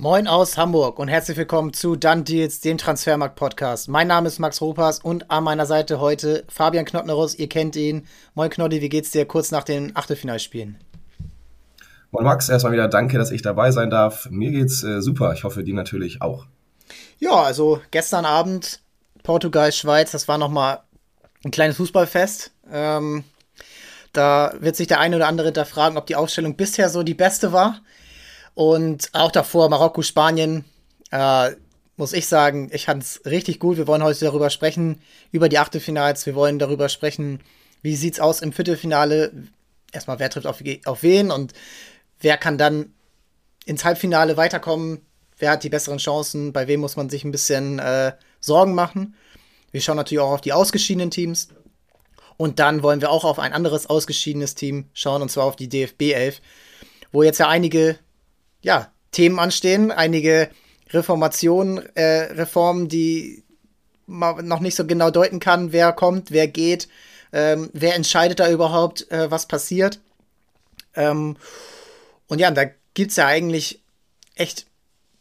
Moin aus Hamburg und herzlich willkommen zu Done Deals, dem Transfermarkt-Podcast. Mein Name ist Max Ropas und an meiner Seite heute Fabian Knottnerus. Ihr kennt ihn. Moin Knoddi, wie geht's dir kurz nach den Achtelfinalspielen? Moin Max, erstmal wieder danke, dass ich dabei sein darf. Mir geht's äh, super. Ich hoffe, dir natürlich auch. Ja, also gestern Abend Portugal, Schweiz, das war nochmal ein kleines Fußballfest. Ähm, da wird sich der eine oder andere da fragen, ob die Aufstellung bisher so die beste war. Und auch davor Marokko, Spanien, äh, muss ich sagen, ich fand es richtig gut. Wir wollen heute darüber sprechen, über die Achtelfinals. Wir wollen darüber sprechen, wie sieht es aus im Viertelfinale. Erstmal, wer trifft auf, auf wen und wer kann dann ins Halbfinale weiterkommen. Wer hat die besseren Chancen? Bei wem muss man sich ein bisschen äh, Sorgen machen? Wir schauen natürlich auch auf die ausgeschiedenen Teams. Und dann wollen wir auch auf ein anderes ausgeschiedenes Team schauen, und zwar auf die DFB 11, wo jetzt ja einige ja, Themen anstehen, einige Reformationen, äh, Reformen, die man noch nicht so genau deuten kann, wer kommt, wer geht, ähm, wer entscheidet da überhaupt, äh, was passiert. Ähm, und ja, da gibt es ja eigentlich echt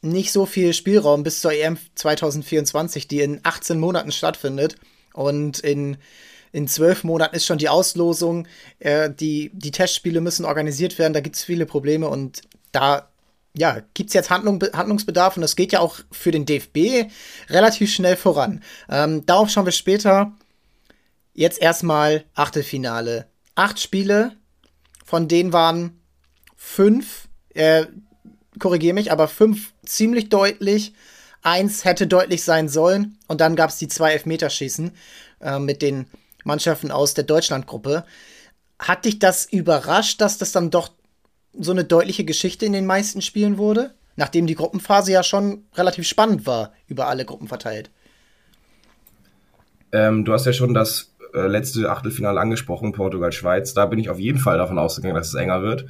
nicht so viel Spielraum bis zur EM 2024, die in 18 Monaten stattfindet. Und in, in 12 Monaten ist schon die Auslosung. Äh, die, die Testspiele müssen organisiert werden, da gibt es viele Probleme und da ja, gibt es jetzt Handlung, Handlungsbedarf und das geht ja auch für den DFB relativ schnell voran. Ähm, darauf schauen wir später. Jetzt erstmal Achtelfinale. Acht Spiele, von denen waren fünf, äh, korrigiere mich, aber fünf ziemlich deutlich. Eins hätte deutlich sein sollen und dann gab es die zwei Elfmeterschießen äh, mit den Mannschaften aus der Deutschlandgruppe. Hat dich das überrascht, dass das dann doch so eine deutliche Geschichte in den meisten Spielen wurde, nachdem die Gruppenphase ja schon relativ spannend war, über alle Gruppen verteilt. Ähm, du hast ja schon das äh, letzte Achtelfinale angesprochen, Portugal-Schweiz. Da bin ich auf jeden Fall davon ausgegangen, dass es enger wird.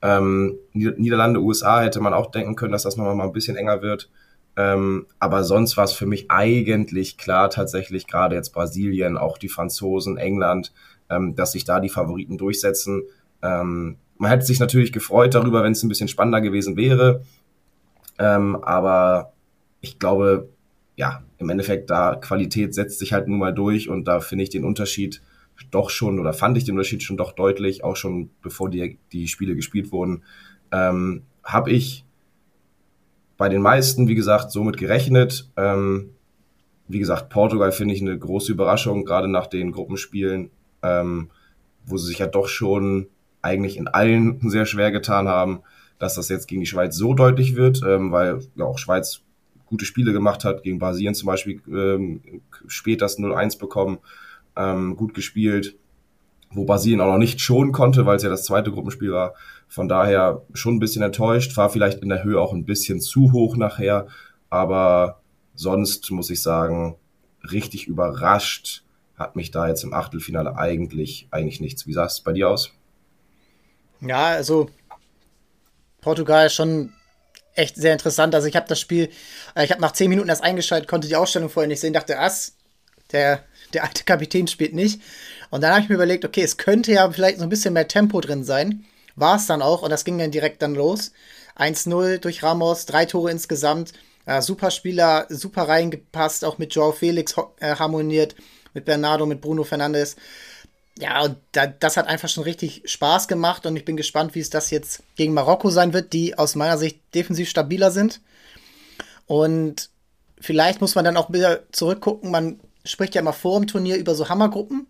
Ähm, Niederlande, USA hätte man auch denken können, dass das nochmal mal ein bisschen enger wird. Ähm, aber sonst war es für mich eigentlich klar, tatsächlich gerade jetzt Brasilien, auch die Franzosen, England, ähm, dass sich da die Favoriten durchsetzen. Ähm, man hätte sich natürlich gefreut darüber, wenn es ein bisschen spannender gewesen wäre. Ähm, aber ich glaube, ja, im Endeffekt, da Qualität setzt sich halt nun mal durch und da finde ich den Unterschied doch schon oder fand ich den Unterschied schon doch deutlich, auch schon bevor die, die Spiele gespielt wurden. Ähm, Habe ich bei den meisten, wie gesagt, somit gerechnet. Ähm, wie gesagt, Portugal finde ich eine große Überraschung, gerade nach den Gruppenspielen, ähm, wo sie sich ja doch schon eigentlich in allen sehr schwer getan haben, dass das jetzt gegen die Schweiz so deutlich wird, ähm, weil ja auch Schweiz gute Spiele gemacht hat, gegen Brasilien zum Beispiel ähm, spät das 0-1 bekommen, ähm, gut gespielt, wo Brasilien auch noch nicht schonen konnte, weil es ja das zweite Gruppenspiel war. Von daher schon ein bisschen enttäuscht, war vielleicht in der Höhe auch ein bisschen zu hoch nachher, aber sonst muss ich sagen, richtig überrascht hat mich da jetzt im Achtelfinale eigentlich, eigentlich nichts. Wie sah es bei dir aus? Ja, also Portugal schon echt sehr interessant. Also ich habe das Spiel, äh, ich habe nach zehn Minuten erst eingeschaltet, konnte die Ausstellung vorher nicht sehen, dachte, was, der, der alte Kapitän spielt nicht. Und dann habe ich mir überlegt, okay, es könnte ja vielleicht so ein bisschen mehr Tempo drin sein. War es dann auch und das ging dann direkt dann los. 1-0 durch Ramos, drei Tore insgesamt. Äh, super Spieler, super reingepasst, auch mit Joao Felix äh, harmoniert, mit Bernardo, mit Bruno Fernandes ja, und da, das hat einfach schon richtig Spaß gemacht und ich bin gespannt, wie es das jetzt gegen Marokko sein wird, die aus meiner Sicht defensiv stabiler sind. Und vielleicht muss man dann auch wieder zurückgucken. Man spricht ja immer vor dem Turnier über so Hammergruppen.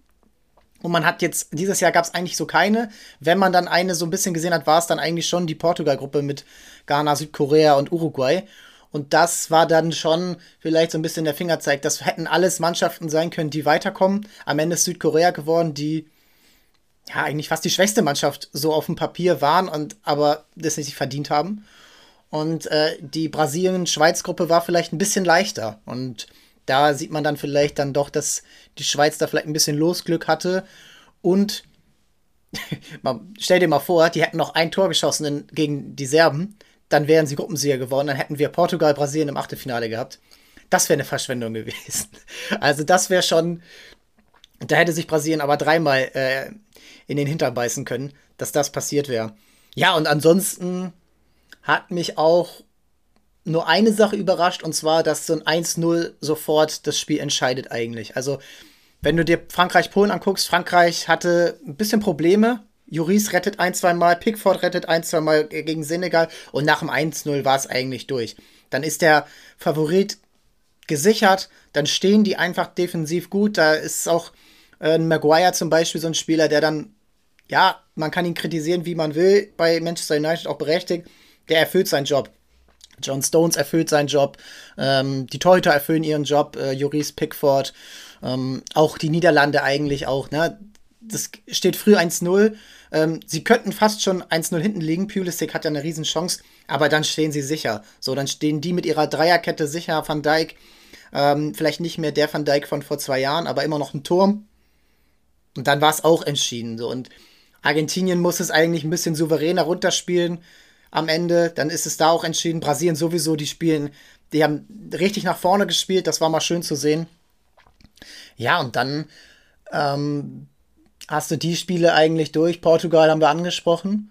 Und man hat jetzt, dieses Jahr gab es eigentlich so keine. Wenn man dann eine so ein bisschen gesehen hat, war es dann eigentlich schon die Portugal-Gruppe mit Ghana, Südkorea und Uruguay. Und das war dann schon vielleicht so ein bisschen der Fingerzeig. Das hätten alles Mannschaften sein können, die weiterkommen. Am Ende ist Südkorea geworden, die ja eigentlich fast die schwächste Mannschaft so auf dem Papier waren und aber das nicht verdient haben. Und äh, die Brasilien-Schweiz-Gruppe war vielleicht ein bisschen leichter. Und da sieht man dann vielleicht dann doch, dass die Schweiz da vielleicht ein bisschen Losglück hatte. Und stell dir mal vor, die hätten noch ein Tor geschossen in, gegen die Serben dann wären sie Gruppensieger geworden, dann hätten wir Portugal, Brasilien im Achtelfinale gehabt. Das wäre eine Verschwendung gewesen. Also das wäre schon, da hätte sich Brasilien aber dreimal äh, in den Hintern beißen können, dass das passiert wäre. Ja, und ansonsten hat mich auch nur eine Sache überrascht, und zwar, dass so ein 1-0 sofort das Spiel entscheidet eigentlich. Also, wenn du dir Frankreich-Polen anguckst, Frankreich hatte ein bisschen Probleme. Juris rettet ein, zwei Mal, Pickford rettet ein, zwei Mal gegen Senegal und nach dem 1-0 war es eigentlich durch. Dann ist der Favorit gesichert, dann stehen die einfach defensiv gut. Da ist auch äh, Maguire zum Beispiel so ein Spieler, der dann, ja, man kann ihn kritisieren, wie man will, bei Manchester United auch berechtigt, der erfüllt seinen Job. John Stones erfüllt seinen Job, ähm, die Torhüter erfüllen ihren Job, äh, Juris Pickford, ähm, auch die Niederlande eigentlich auch, ne? Das steht früh 1-0. Ähm, sie könnten fast schon 1-0 hinten liegen. Pulisic hat ja eine Riesenchance, aber dann stehen sie sicher. So, dann stehen die mit ihrer Dreierkette sicher. Van Dijk, ähm, vielleicht nicht mehr der Van Dijk von vor zwei Jahren, aber immer noch ein Turm. Und dann war es auch entschieden. So. Und Argentinien muss es eigentlich ein bisschen souveräner runterspielen am Ende. Dann ist es da auch entschieden. Brasilien sowieso, die spielen, die haben richtig nach vorne gespielt. Das war mal schön zu sehen. Ja, und dann ähm, hast du die Spiele eigentlich durch. Portugal haben wir angesprochen.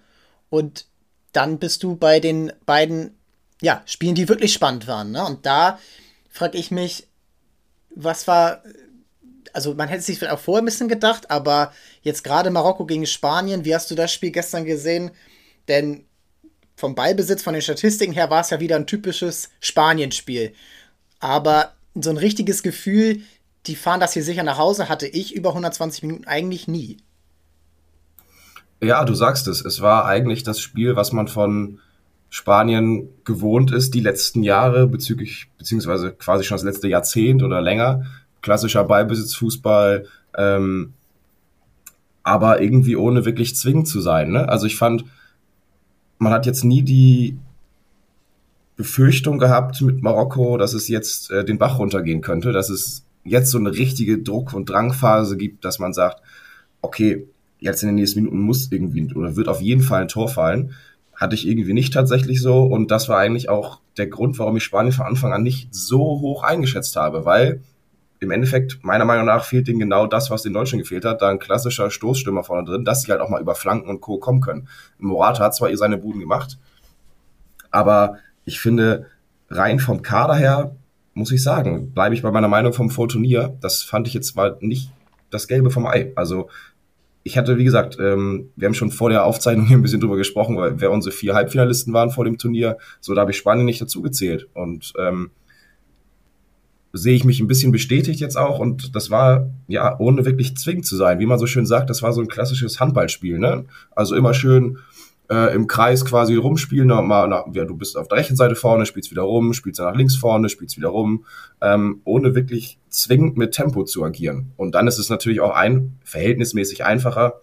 Und dann bist du bei den beiden ja, Spielen, die wirklich spannend waren. Ne? Und da frage ich mich, was war. Also, man hätte sich vielleicht auch vorher ein bisschen gedacht, aber jetzt gerade Marokko gegen Spanien, wie hast du das Spiel gestern gesehen? Denn vom Ballbesitz, von den Statistiken her, war es ja wieder ein typisches Spanien-Spiel. Aber so ein richtiges Gefühl, die fahren das hier sicher nach Hause, hatte ich über 120 Minuten eigentlich nie. Ja, du sagst es. Es war eigentlich das Spiel, was man von Spanien gewohnt ist, die letzten Jahre, bezüglich, beziehungsweise quasi schon das letzte Jahrzehnt oder länger. Klassischer Ballbesitzfußball, ähm, aber irgendwie ohne wirklich zwingend zu sein. Ne? Also ich fand, man hat jetzt nie die Befürchtung gehabt mit Marokko, dass es jetzt äh, den Bach runtergehen könnte, dass es jetzt so eine richtige Druck- und Drangphase gibt, dass man sagt, okay, jetzt in den nächsten Minuten muss irgendwie oder wird auf jeden Fall ein Tor fallen. Hatte ich irgendwie nicht tatsächlich so. Und das war eigentlich auch der Grund, warum ich Spanien von Anfang an nicht so hoch eingeschätzt habe, weil im Endeffekt, meiner Meinung nach, fehlt ihnen genau das, was den Deutschen gefehlt hat. Da ein klassischer Stoßstürmer vorne drin, dass sie halt auch mal über Flanken und Co. kommen können. Morata hat zwar ihr seine Buden gemacht, aber ich finde, rein vom Kader her muss ich sagen, bleibe ich bei meiner Meinung vom Vorturnier. Das fand ich jetzt mal nicht das Gelbe vom Ei. Also ich hatte, wie gesagt, ähm, wir haben schon vor der Aufzeichnung hier ein bisschen drüber gesprochen, weil wer unsere vier Halbfinalisten waren vor dem Turnier. So, da habe ich Spanien nicht dazu gezählt. Und ähm, sehe ich mich ein bisschen bestätigt jetzt auch. Und das war, ja, ohne wirklich zwingend zu sein. Wie man so schön sagt, das war so ein klassisches Handballspiel. Ne? Also immer schön äh, im Kreis quasi rumspielen. Mal, na, ja, du bist auf der rechten Seite vorne, spielst wieder rum, spielst dann nach links vorne, spielst wieder rum, ähm, ohne wirklich zwingend mit Tempo zu agieren. Und dann ist es natürlich auch ein verhältnismäßig einfacher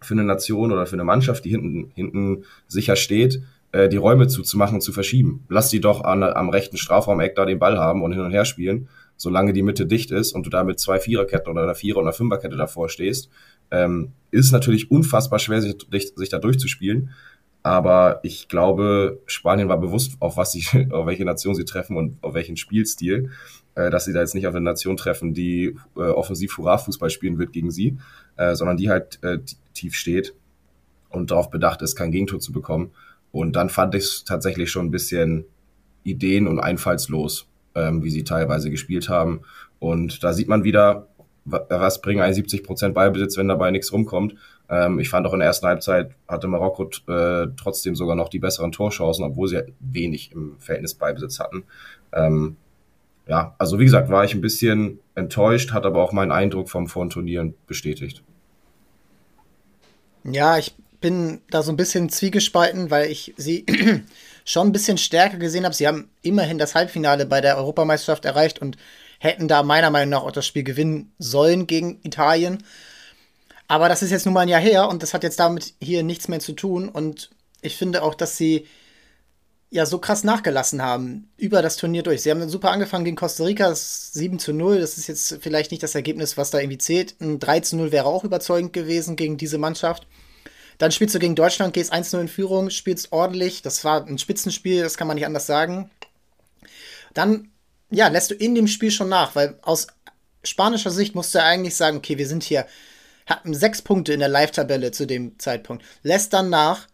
für eine Nation oder für eine Mannschaft, die hinten, hinten sicher steht, äh, die Räume zuzumachen und zu verschieben. Lass die doch an, am rechten Strafraumeck da den Ball haben und hin und her spielen, solange die Mitte dicht ist und du da mit zwei Viererketten oder einer Vierer- oder Fünferkette davor stehst ähm, ist natürlich unfassbar schwer, sich, sich da durchzuspielen. Aber ich glaube, Spanien war bewusst, auf was sie, auf welche Nation sie treffen und auf welchen Spielstil, äh, dass sie da jetzt nicht auf eine Nation treffen, die äh, offensiv Hurra-Fußball spielen wird gegen sie, äh, sondern die halt äh, tief steht und darauf bedacht ist, kein Gegentor zu bekommen. Und dann fand ich es tatsächlich schon ein bisschen ideen- und einfallslos, ähm, wie sie teilweise gespielt haben. Und da sieht man wieder, was bringen 71 Prozent Ballbesitz, wenn dabei nichts rumkommt. Ähm, ich fand auch in der ersten Halbzeit hatte Marokko äh, trotzdem sogar noch die besseren Torchancen, obwohl sie halt wenig im Verhältnis Ballbesitz hatten. Ähm, ja, also wie gesagt, war ich ein bisschen enttäuscht, hat aber auch meinen Eindruck vom Vorturnieren bestätigt. Ja, ich bin da so ein bisschen zwiegespalten, weil ich sie schon ein bisschen stärker gesehen habe. Sie haben immerhin das Halbfinale bei der Europameisterschaft erreicht und hätten da meiner Meinung nach auch das Spiel gewinnen sollen gegen Italien. Aber das ist jetzt nun mal ein Jahr her und das hat jetzt damit hier nichts mehr zu tun. Und ich finde auch, dass sie ja so krass nachgelassen haben über das Turnier durch. Sie haben dann super angefangen gegen Costa Rica, 7 zu 0. Das ist jetzt vielleicht nicht das Ergebnis, was da irgendwie zählt. Ein 3 zu 0 wäre auch überzeugend gewesen gegen diese Mannschaft. Dann spielst du gegen Deutschland, gehst 1-0 in Führung, spielst ordentlich. Das war ein Spitzenspiel, das kann man nicht anders sagen. Dann ja, lässt du in dem Spiel schon nach, weil aus spanischer Sicht musst du eigentlich sagen, okay, wir sind hier, hatten sechs Punkte in der Live-Tabelle zu dem Zeitpunkt, lässt dann nach,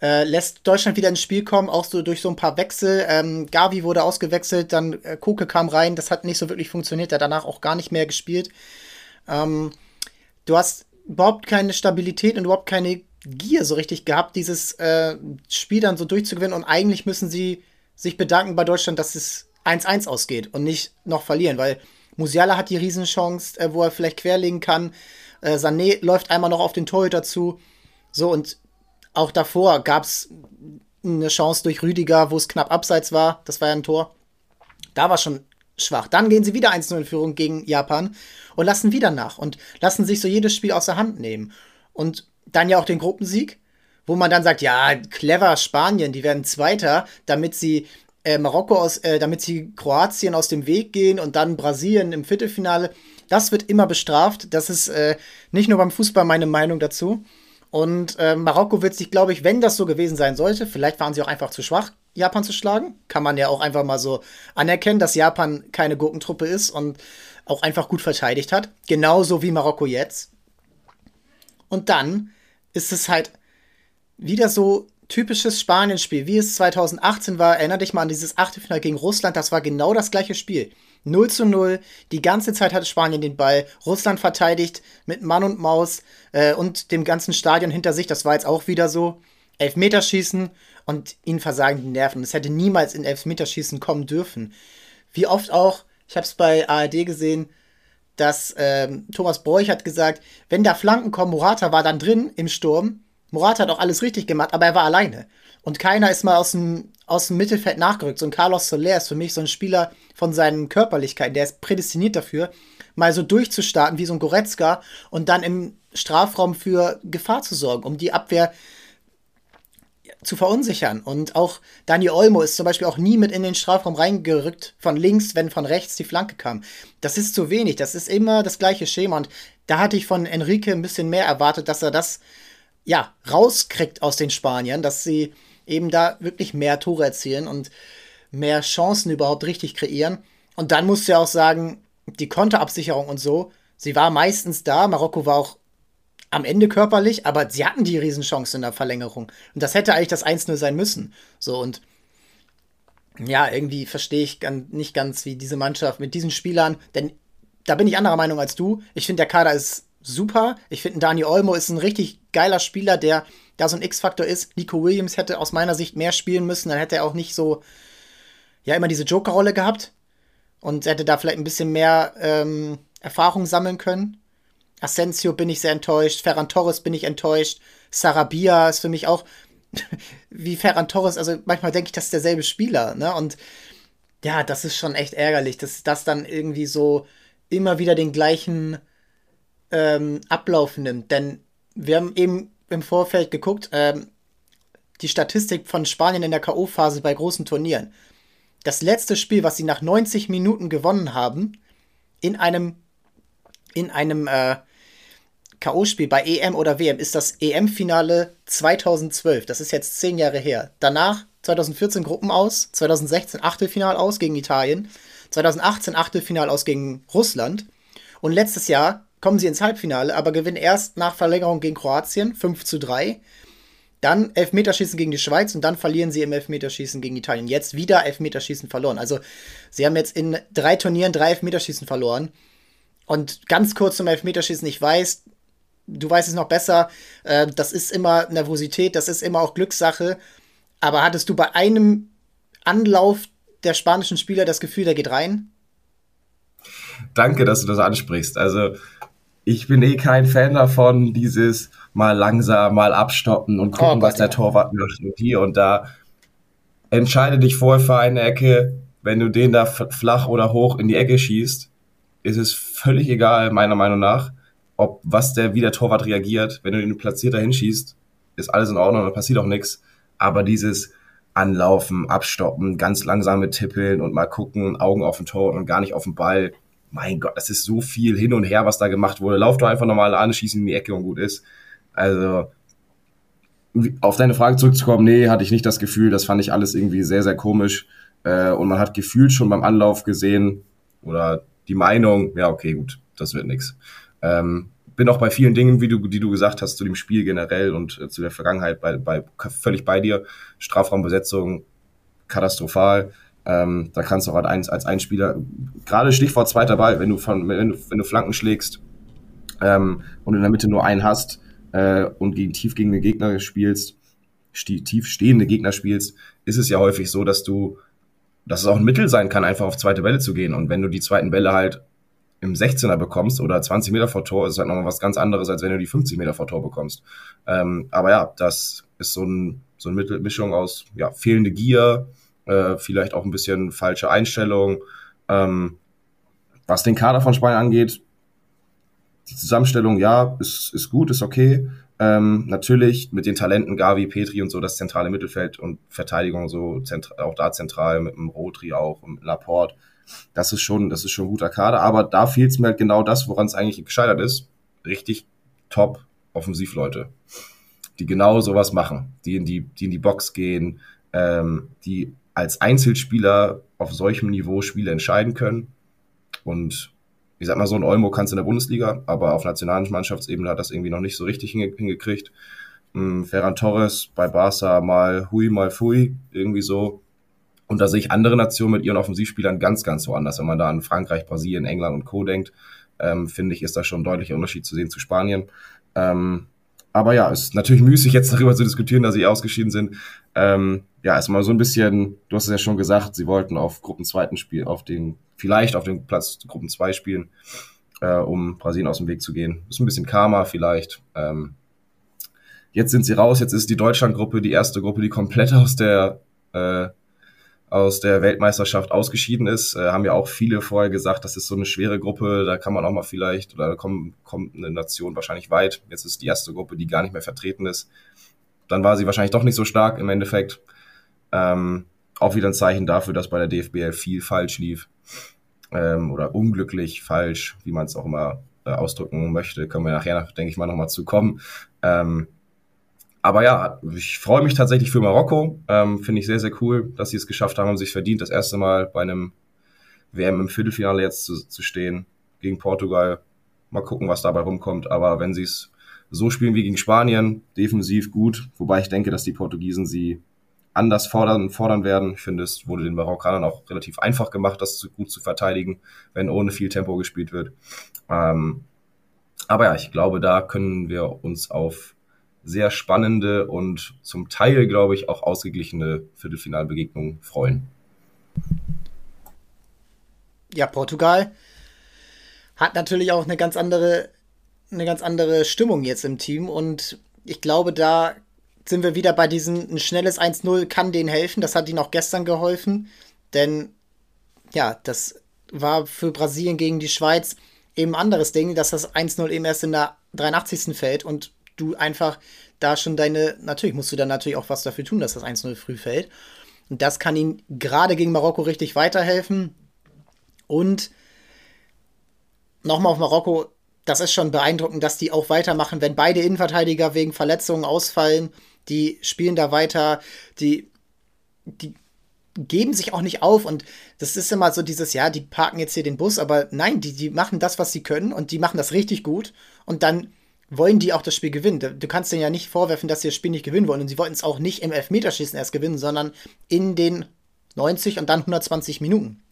äh, lässt Deutschland wieder ins Spiel kommen, auch so durch so ein paar Wechsel. Ähm, Gavi wurde ausgewechselt, dann äh, Koke kam rein, das hat nicht so wirklich funktioniert, der danach auch gar nicht mehr gespielt. Ähm, du hast überhaupt keine Stabilität und überhaupt keine Gier so richtig gehabt, dieses äh, Spiel dann so durchzugewinnen und eigentlich müssen sie sich bedanken bei Deutschland, dass es 1-1 ausgeht und nicht noch verlieren, weil Musiala hat die Riesenchance, äh, wo er vielleicht querlegen kann. Äh, Sané läuft einmal noch auf den Torhüter zu. So, und auch davor gab es eine Chance durch Rüdiger, wo es knapp abseits war. Das war ja ein Tor. Da war schon schwach. Dann gehen sie wieder 1-0 in Führung gegen Japan und lassen wieder nach und lassen sich so jedes Spiel aus der Hand nehmen. Und dann ja auch den Gruppensieg, wo man dann sagt, ja, clever Spanien, die werden Zweiter, damit sie äh, Marokko aus, äh, damit sie Kroatien aus dem Weg gehen und dann Brasilien im Viertelfinale. Das wird immer bestraft. Das ist äh, nicht nur beim Fußball meine Meinung dazu. Und äh, Marokko wird sich, glaube ich, wenn das so gewesen sein sollte, vielleicht waren sie auch einfach zu schwach, Japan zu schlagen. Kann man ja auch einfach mal so anerkennen, dass Japan keine Gurkentruppe ist und auch einfach gut verteidigt hat. Genauso wie Marokko jetzt. Und dann ist es halt wieder so typisches Spanien-Spiel, wie es 2018 war. Erinner dich mal an dieses Achtelfinale gegen Russland. Das war genau das gleiche Spiel. 0 zu 0. Die ganze Zeit hatte Spanien den Ball. Russland verteidigt mit Mann und Maus äh, und dem ganzen Stadion hinter sich. Das war jetzt auch wieder so. Elfmeterschießen und ihnen versagen die Nerven. Es hätte niemals in Elfmeterschießen kommen dürfen. Wie oft auch, ich habe es bei ARD gesehen, dass ähm, Thomas Bräuch hat gesagt, wenn da Flanken kommen, Morata war dann drin im Sturm. Morata hat auch alles richtig gemacht, aber er war alleine. Und keiner ist mal aus dem, aus dem Mittelfeld nachgerückt. So ein Carlos Soler ist für mich so ein Spieler von seinen Körperlichkeiten, der ist prädestiniert dafür, mal so durchzustarten wie so ein Goretzka und dann im Strafraum für Gefahr zu sorgen, um die Abwehr zu verunsichern. Und auch Dani Olmo ist zum Beispiel auch nie mit in den Strafraum reingerückt, von links, wenn von rechts die Flanke kam. Das ist zu wenig, das ist immer das gleiche Schema. Und da hatte ich von Enrique ein bisschen mehr erwartet, dass er das ja rauskriegt aus den Spaniern, dass sie eben da wirklich mehr Tore erzielen und mehr Chancen überhaupt richtig kreieren. Und dann musst du ja auch sagen, die Konterabsicherung und so, sie war meistens da. Marokko war auch am Ende körperlich, aber sie hatten die Riesenchance in der Verlängerung. Und das hätte eigentlich das 1-0 sein müssen. So und ja, irgendwie verstehe ich nicht ganz, wie diese Mannschaft mit diesen Spielern, denn da bin ich anderer Meinung als du. Ich finde, der Kader ist super. Ich finde, Dani Olmo ist ein richtig geiler Spieler, der da so ein X-Faktor ist. Nico Williams hätte aus meiner Sicht mehr spielen müssen, dann hätte er auch nicht so, ja, immer diese Joker-Rolle gehabt und hätte da vielleicht ein bisschen mehr ähm, Erfahrung sammeln können. Asensio bin ich sehr enttäuscht, Ferran Torres bin ich enttäuscht, Sarabia ist für mich auch wie Ferran Torres, also manchmal denke ich, das ist derselbe Spieler, ne? Und ja, das ist schon echt ärgerlich, dass das dann irgendwie so immer wieder den gleichen ähm, Ablauf nimmt. Denn wir haben eben im Vorfeld geguckt, ähm, die Statistik von Spanien in der K.O.-Phase bei großen Turnieren. Das letzte Spiel, was sie nach 90 Minuten gewonnen haben, in einem, in einem äh, K.O.-Spiel bei EM oder WM, ist das EM-Finale 2012. Das ist jetzt zehn Jahre her. Danach 2014 Gruppen aus, 2016 Achtelfinal aus gegen Italien, 2018 Achtelfinal aus gegen Russland und letztes Jahr kommen sie ins Halbfinale, aber gewinnen erst nach Verlängerung gegen Kroatien 5 zu 3. Dann Elfmeterschießen gegen die Schweiz und dann verlieren sie im Elfmeterschießen gegen Italien. Jetzt wieder Elfmeterschießen verloren. Also sie haben jetzt in drei Turnieren drei Elfmeterschießen verloren. Und ganz kurz zum Elfmeterschießen, ich weiß, du weißt es noch besser, äh, das ist immer Nervosität, das ist immer auch Glückssache. Aber hattest du bei einem Anlauf der spanischen Spieler das Gefühl, der geht rein? Danke, dass du das ansprichst. Also ich bin eh kein Fan davon, dieses mal langsam, mal abstoppen und gucken, oh, was der Torwart macht und hier und da. Entscheide dich vorher für eine Ecke. Wenn du den da flach oder hoch in die Ecke schießt, ist es völlig egal, meiner Meinung nach, ob was der, wie der Torwart reagiert. Wenn du den platziert dahin schießt, ist alles in Ordnung, dann passiert auch nichts. Aber dieses Anlaufen, Abstoppen, ganz langsame Tippeln und mal gucken, Augen auf den Tor und gar nicht auf den Ball, mein Gott, das ist so viel hin und her, was da gemacht wurde. Lauf doch einfach normal an, schieß in die Ecke und gut ist. Also, auf deine Frage zurückzukommen, nee, hatte ich nicht das Gefühl. Das fand ich alles irgendwie sehr, sehr komisch. Äh, und man hat gefühlt schon beim Anlauf gesehen oder die Meinung, ja, okay, gut, das wird nix. Ähm, bin auch bei vielen Dingen, wie du, die du gesagt hast, zu dem Spiel generell und äh, zu der Vergangenheit bei, bei, völlig bei dir. Strafraumbesetzung katastrophal. Ähm, da kannst du auch als, als Einspieler, gerade Stichwort zweiter Ball, wenn du von, wenn du, wenn du Flanken schlägst ähm, und in der Mitte nur einen hast äh, und gegen tief gegen den Gegner spielst, tief stehende Gegner spielst, ist es ja häufig so, dass du, dass es auch ein Mittel sein kann, einfach auf zweite Bälle zu gehen. Und wenn du die zweiten Bälle halt im 16er bekommst oder 20 Meter vor Tor, ist halt nochmal was ganz anderes, als wenn du die 50 Meter vor Tor bekommst. Ähm, aber ja, das ist so, ein, so eine Mischung aus ja, fehlende Gier, äh, vielleicht auch ein bisschen falsche Einstellung. Ähm, was den Kader von Spanien angeht, die Zusammenstellung, ja, ist, ist gut, ist okay. Ähm, natürlich mit den Talenten Gavi, Petri und so das zentrale Mittelfeld und Verteidigung so auch da zentral mit dem Rotri auch und Laporte das ist schon, das ist schon ein guter Kader. Aber da fehlt es mir halt genau das, woran es eigentlich gescheitert ist. Richtig top Offensivleute, die genau sowas machen, die in die, die in die Box gehen, ähm, die als Einzelspieler auf solchem Niveau Spiele entscheiden können. Und ich sag mal, so ein Olmo kannst du in der Bundesliga, aber auf nationalen Mannschaftsebene hat das irgendwie noch nicht so richtig hingekriegt. Ähm, Ferran Torres bei Barca mal hui, mal fui, irgendwie so. Und da sehe ich andere Nationen mit ihren Offensivspielern ganz, ganz woanders. Wenn man da an Frankreich, Brasilien, England und Co. denkt, ähm, finde ich, ist da schon ein deutlicher Unterschied zu sehen zu Spanien. Ähm, aber ja, ist natürlich müßig, jetzt darüber zu diskutieren, dass sie ausgeschieden sind. Ähm, ja, erstmal so ein bisschen, du hast es ja schon gesagt, sie wollten auf Gruppenzweiten spielen, auf den, vielleicht auf den Platz Gruppen 2 spielen, äh, um Brasilien aus dem Weg zu gehen. Ist ein bisschen Karma vielleicht. Ähm, jetzt sind sie raus, jetzt ist die Deutschlandgruppe die erste Gruppe, die komplett aus der äh, aus der Weltmeisterschaft ausgeschieden ist, äh, haben ja auch viele vorher gesagt, das ist so eine schwere Gruppe, da kann man auch mal vielleicht, oder da kommt, kommt eine Nation wahrscheinlich weit. Jetzt ist die erste Gruppe, die gar nicht mehr vertreten ist. Dann war sie wahrscheinlich doch nicht so stark im Endeffekt. Ähm, auch wieder ein Zeichen dafür, dass bei der DFBL viel falsch lief. Ähm, oder unglücklich falsch, wie man es auch immer äh, ausdrücken möchte. Können wir nachher, denke ich mal, nochmal zu kommen. Ähm, aber ja, ich freue mich tatsächlich für Marokko. Ähm, Finde ich sehr, sehr cool, dass sie es geschafft haben und sich verdient, das erste Mal bei einem WM im Viertelfinale jetzt zu, zu stehen gegen Portugal. Mal gucken, was dabei rumkommt. Aber wenn sie es so spielen wie gegen Spanien, defensiv gut, wobei ich denke, dass die Portugiesen sie anders fordern, fordern werden. Ich finde, es wurde den Marokkanern auch relativ einfach gemacht, das zu, gut zu verteidigen, wenn ohne viel Tempo gespielt wird. Ähm, aber ja, ich glaube, da können wir uns auf sehr spannende und zum Teil, glaube ich, auch ausgeglichene Viertelfinalbegegnungen freuen. Ja, Portugal hat natürlich auch eine ganz andere, eine ganz andere Stimmung jetzt im Team und ich glaube, da sind wir wieder bei diesem ein schnelles 1-0 kann denen helfen. Das hat ihnen auch gestern geholfen, denn ja, das war für Brasilien gegen die Schweiz eben ein anderes Ding, dass das 1-0 eben erst in der 83. fällt und du einfach da schon deine, natürlich musst du dann natürlich auch was dafür tun, dass das 1-0 früh fällt. Und das kann ihnen gerade gegen Marokko richtig weiterhelfen. Und nochmal auf Marokko, das ist schon beeindruckend, dass die auch weitermachen, wenn beide Innenverteidiger wegen Verletzungen ausfallen. Die spielen da weiter, die, die geben sich auch nicht auf und das ist immer so dieses, ja, die parken jetzt hier den Bus, aber nein, die, die machen das, was sie können und die machen das richtig gut und dann wollen die auch das Spiel gewinnen. Du kannst denen ja nicht vorwerfen, dass sie das Spiel nicht gewinnen wollen. Und sie wollten es auch nicht im Elfmeterschießen erst gewinnen, sondern in den 90 und dann 120 Minuten.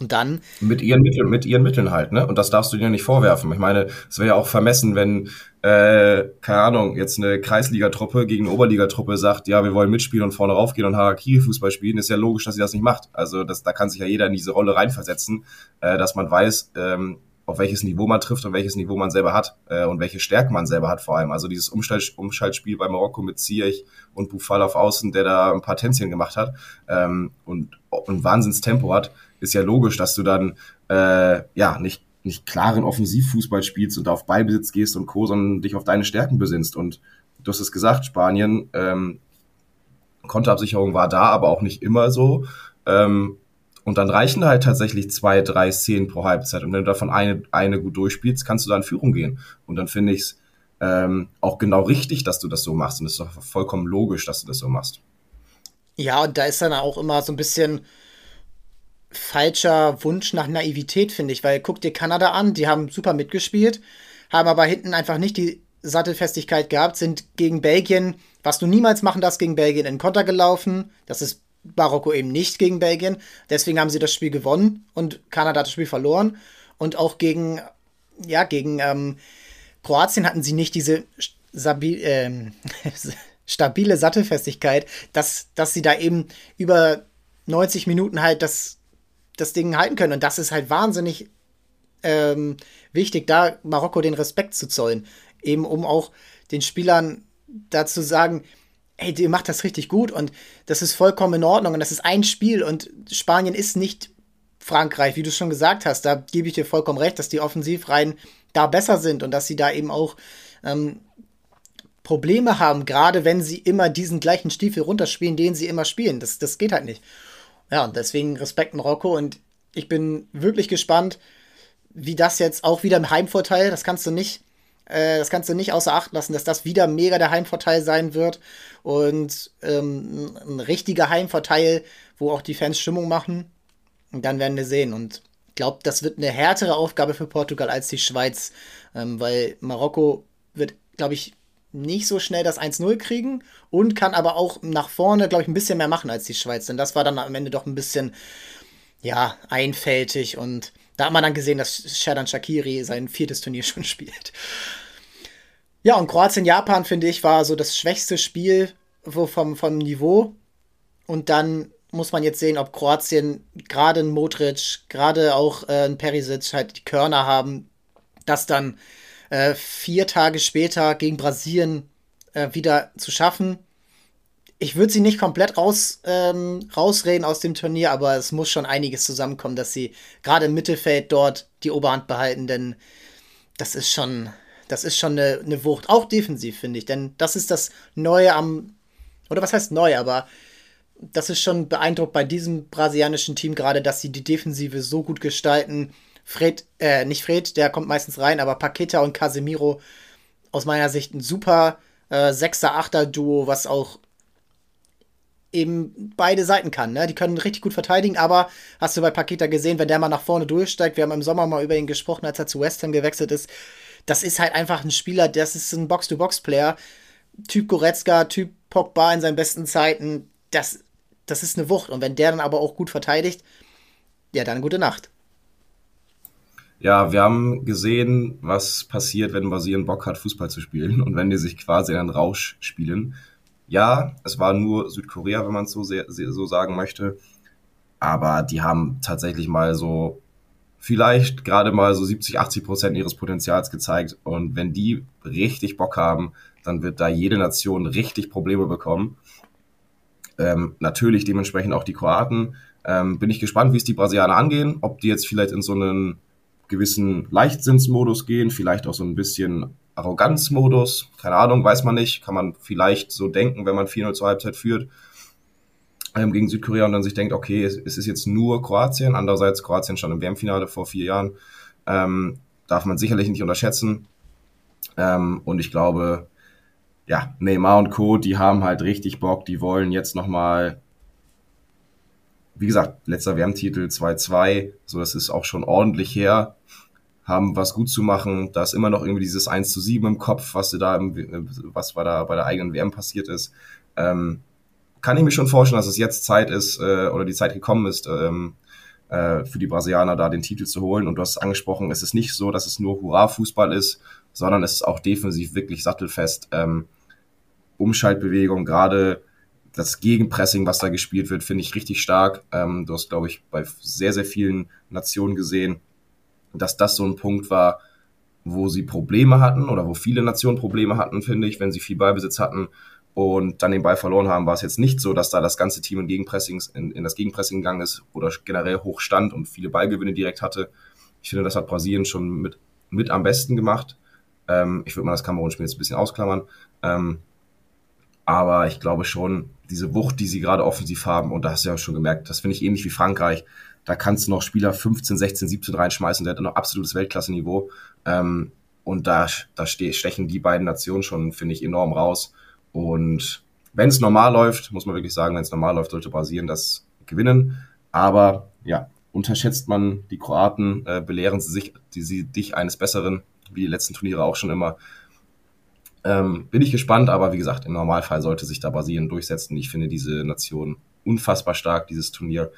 Und dann. Mit ihren Mitteln, mit ihren Mitteln halt, ne? Und das darfst du dir nicht vorwerfen. Ich meine, es wäre ja auch vermessen, wenn, äh, keine Ahnung, jetzt eine Kreisligatruppe gegen eine Oberligatruppe sagt, ja, wir wollen mitspielen und vorne raufgehen und Harakiri-Fußball spielen, ist ja logisch, dass sie das nicht macht. Also das, da kann sich ja jeder in diese Rolle reinversetzen, äh, dass man weiß, ähm, auf welches Niveau man trifft und welches Niveau man selber hat äh, und welche Stärken man selber hat vor allem. Also dieses Umschalt Umschaltspiel bei Marokko mit Ziyech und Bufal auf Außen, der da ein paar Tänzchen gemacht hat ähm, und ein Wahnsinnstempo hat, ist ja logisch, dass du dann äh, ja nicht nicht klaren Offensivfußball spielst und auf Ballbesitz gehst und Co., sondern dich auf deine Stärken besinnst. Und du hast es gesagt, Spanien, ähm, Konterabsicherung war da, aber auch nicht immer so. Ähm, und dann reichen halt tatsächlich zwei, drei Szenen pro Halbzeit. Und wenn du davon eine, eine gut durchspielst, kannst du da in Führung gehen. Und dann finde ich es ähm, auch genau richtig, dass du das so machst. Und es ist doch vollkommen logisch, dass du das so machst. Ja, und da ist dann auch immer so ein bisschen falscher Wunsch nach Naivität, finde ich. Weil guck dir Kanada an, die haben super mitgespielt, haben aber hinten einfach nicht die Sattelfestigkeit gehabt, sind gegen Belgien, was du niemals machen darfst, gegen Belgien in Konter gelaufen. Das ist Marokko eben nicht gegen Belgien. Deswegen haben sie das Spiel gewonnen und Kanada hat das Spiel verloren. Und auch gegen, ja, gegen ähm, Kroatien hatten sie nicht diese stabil, ähm, stabile Sattelfestigkeit, dass, dass sie da eben über 90 Minuten halt das, das Ding halten können. Und das ist halt wahnsinnig ähm, wichtig, da Marokko den Respekt zu zollen. Eben um auch den Spielern dazu sagen, hey, ihr macht das richtig gut und das ist vollkommen in Ordnung und das ist ein Spiel und Spanien ist nicht Frankreich, wie du schon gesagt hast. Da gebe ich dir vollkommen recht, dass die Offensivreihen da besser sind und dass sie da eben auch ähm, Probleme haben, gerade wenn sie immer diesen gleichen Stiefel runterspielen, den sie immer spielen. Das, das geht halt nicht. Ja, und deswegen Respekt Marokko und ich bin wirklich gespannt, wie das jetzt auch wieder im Heimvorteil, das kannst du nicht, äh, das kannst du nicht außer Acht lassen, dass das wieder mega der Heimvorteil sein wird und ähm, ein richtiger Heimvorteil, wo auch die Fans Stimmung machen. Und dann werden wir sehen. Und ich glaube, das wird eine härtere Aufgabe für Portugal als die Schweiz, ähm, weil Marokko wird, glaube ich, nicht so schnell das 1-0 kriegen und kann aber auch nach vorne, glaube ich, ein bisschen mehr machen als die Schweiz. Denn das war dann am Ende doch ein bisschen, ja, einfältig und da hat man dann gesehen, dass Shadan Shakiri sein viertes Turnier schon spielt. Ja, und Kroatien-Japan, finde ich, war so das schwächste Spiel vom, vom Niveau. Und dann muss man jetzt sehen, ob Kroatien gerade ein Modric, gerade auch äh, ein Perisic halt die Körner haben, das dann äh, vier Tage später gegen Brasilien äh, wieder zu schaffen ich würde sie nicht komplett raus, ähm, rausreden aus dem Turnier, aber es muss schon einiges zusammenkommen, dass sie gerade im Mittelfeld dort die Oberhand behalten, denn das ist schon, das ist schon eine, eine Wucht, auch defensiv, finde ich, denn das ist das Neue am, oder was heißt neu, aber das ist schon beeindruckt bei diesem brasilianischen Team gerade, dass sie die Defensive so gut gestalten. Fred, äh, nicht Fred, der kommt meistens rein, aber Paqueta und Casemiro aus meiner Sicht ein super äh, Sechser-Achter-Duo, was auch eben beide Seiten kann. Ne? Die können richtig gut verteidigen, aber hast du bei Paketa gesehen, wenn der mal nach vorne durchsteigt, wir haben im Sommer mal über ihn gesprochen, als er zu West Ham gewechselt ist, das ist halt einfach ein Spieler, das ist ein Box-to-Box-Player, Typ Goretzka, Typ Pogba in seinen besten Zeiten, das, das ist eine Wucht. Und wenn der dann aber auch gut verteidigt, ja, dann gute Nacht. Ja, wir haben gesehen, was passiert, wenn Brasilien Bock hat, Fußball zu spielen und wenn die sich quasi in einen Rausch spielen. Ja, es war nur Südkorea, wenn man es so, so sagen möchte. Aber die haben tatsächlich mal so vielleicht gerade mal so 70, 80 Prozent ihres Potenzials gezeigt. Und wenn die richtig Bock haben, dann wird da jede Nation richtig Probleme bekommen. Ähm, natürlich dementsprechend auch die Kroaten. Ähm, bin ich gespannt, wie es die Brasilianer angehen, ob die jetzt vielleicht in so einen gewissen Leichtsinnsmodus gehen, vielleicht auch so ein bisschen Arroganzmodus, keine Ahnung, weiß man nicht, kann man vielleicht so denken, wenn man 4-0 zur Halbzeit führt ähm, gegen Südkorea und dann sich denkt, okay, es, ist jetzt nur Kroatien, andererseits Kroatien schon im WM-Finale vor vier Jahren, ähm, darf man sicherlich nicht unterschätzen ähm, und ich glaube, ja, Neymar und Co., die haben halt richtig Bock, die wollen jetzt nochmal wie gesagt, letzter WM-Titel 2-2, so das ist auch schon ordentlich her haben was gut zu machen. Da ist immer noch irgendwie dieses 1 zu 7 im Kopf, was da im, was bei der, bei der eigenen WM passiert ist. Ähm, kann ich mir schon vorstellen, dass es jetzt Zeit ist äh, oder die Zeit gekommen ist, ähm, äh, für die Brasilianer da den Titel zu holen. Und du hast es angesprochen, es ist nicht so, dass es nur Hurra-Fußball ist, sondern es ist auch defensiv wirklich sattelfest. Ähm, Umschaltbewegung, gerade das Gegenpressing, was da gespielt wird, finde ich richtig stark. Ähm, du hast, glaube ich, bei sehr, sehr vielen Nationen gesehen, dass das so ein Punkt war, wo sie Probleme hatten oder wo viele Nationen Probleme hatten, finde ich, wenn sie viel Ballbesitz hatten und dann den Ball verloren haben, war es jetzt nicht so, dass da das ganze Team in, Gegenpressing, in, in das Gegenpressing gegangen ist oder generell hoch stand und viele Ballgewinne direkt hatte. Ich finde, das hat Brasilien schon mit, mit am besten gemacht. Ähm, ich würde mal das Kamerun-Spiel jetzt ein bisschen ausklammern. Ähm, aber ich glaube schon, diese Wucht, die sie gerade offensiv haben, und da hast du ja schon gemerkt, das finde ich ähnlich wie Frankreich, da kannst du noch Spieler 15, 16, 17 reinschmeißen, der hat noch absolutes Weltklasse-Niveau. Ähm, und da, da stechen die beiden Nationen schon, finde ich, enorm raus. Und wenn es normal läuft, muss man wirklich sagen, wenn es normal läuft, sollte Brasilien das gewinnen. Aber ja, unterschätzt man die Kroaten, äh, belehren sie sich die, sie dich eines Besseren. wie die letzten Turniere auch schon immer. Ähm, bin ich gespannt, aber wie gesagt, im Normalfall sollte sich da Brasilien durchsetzen. Ich finde diese Nation unfassbar stark, dieses Turnier,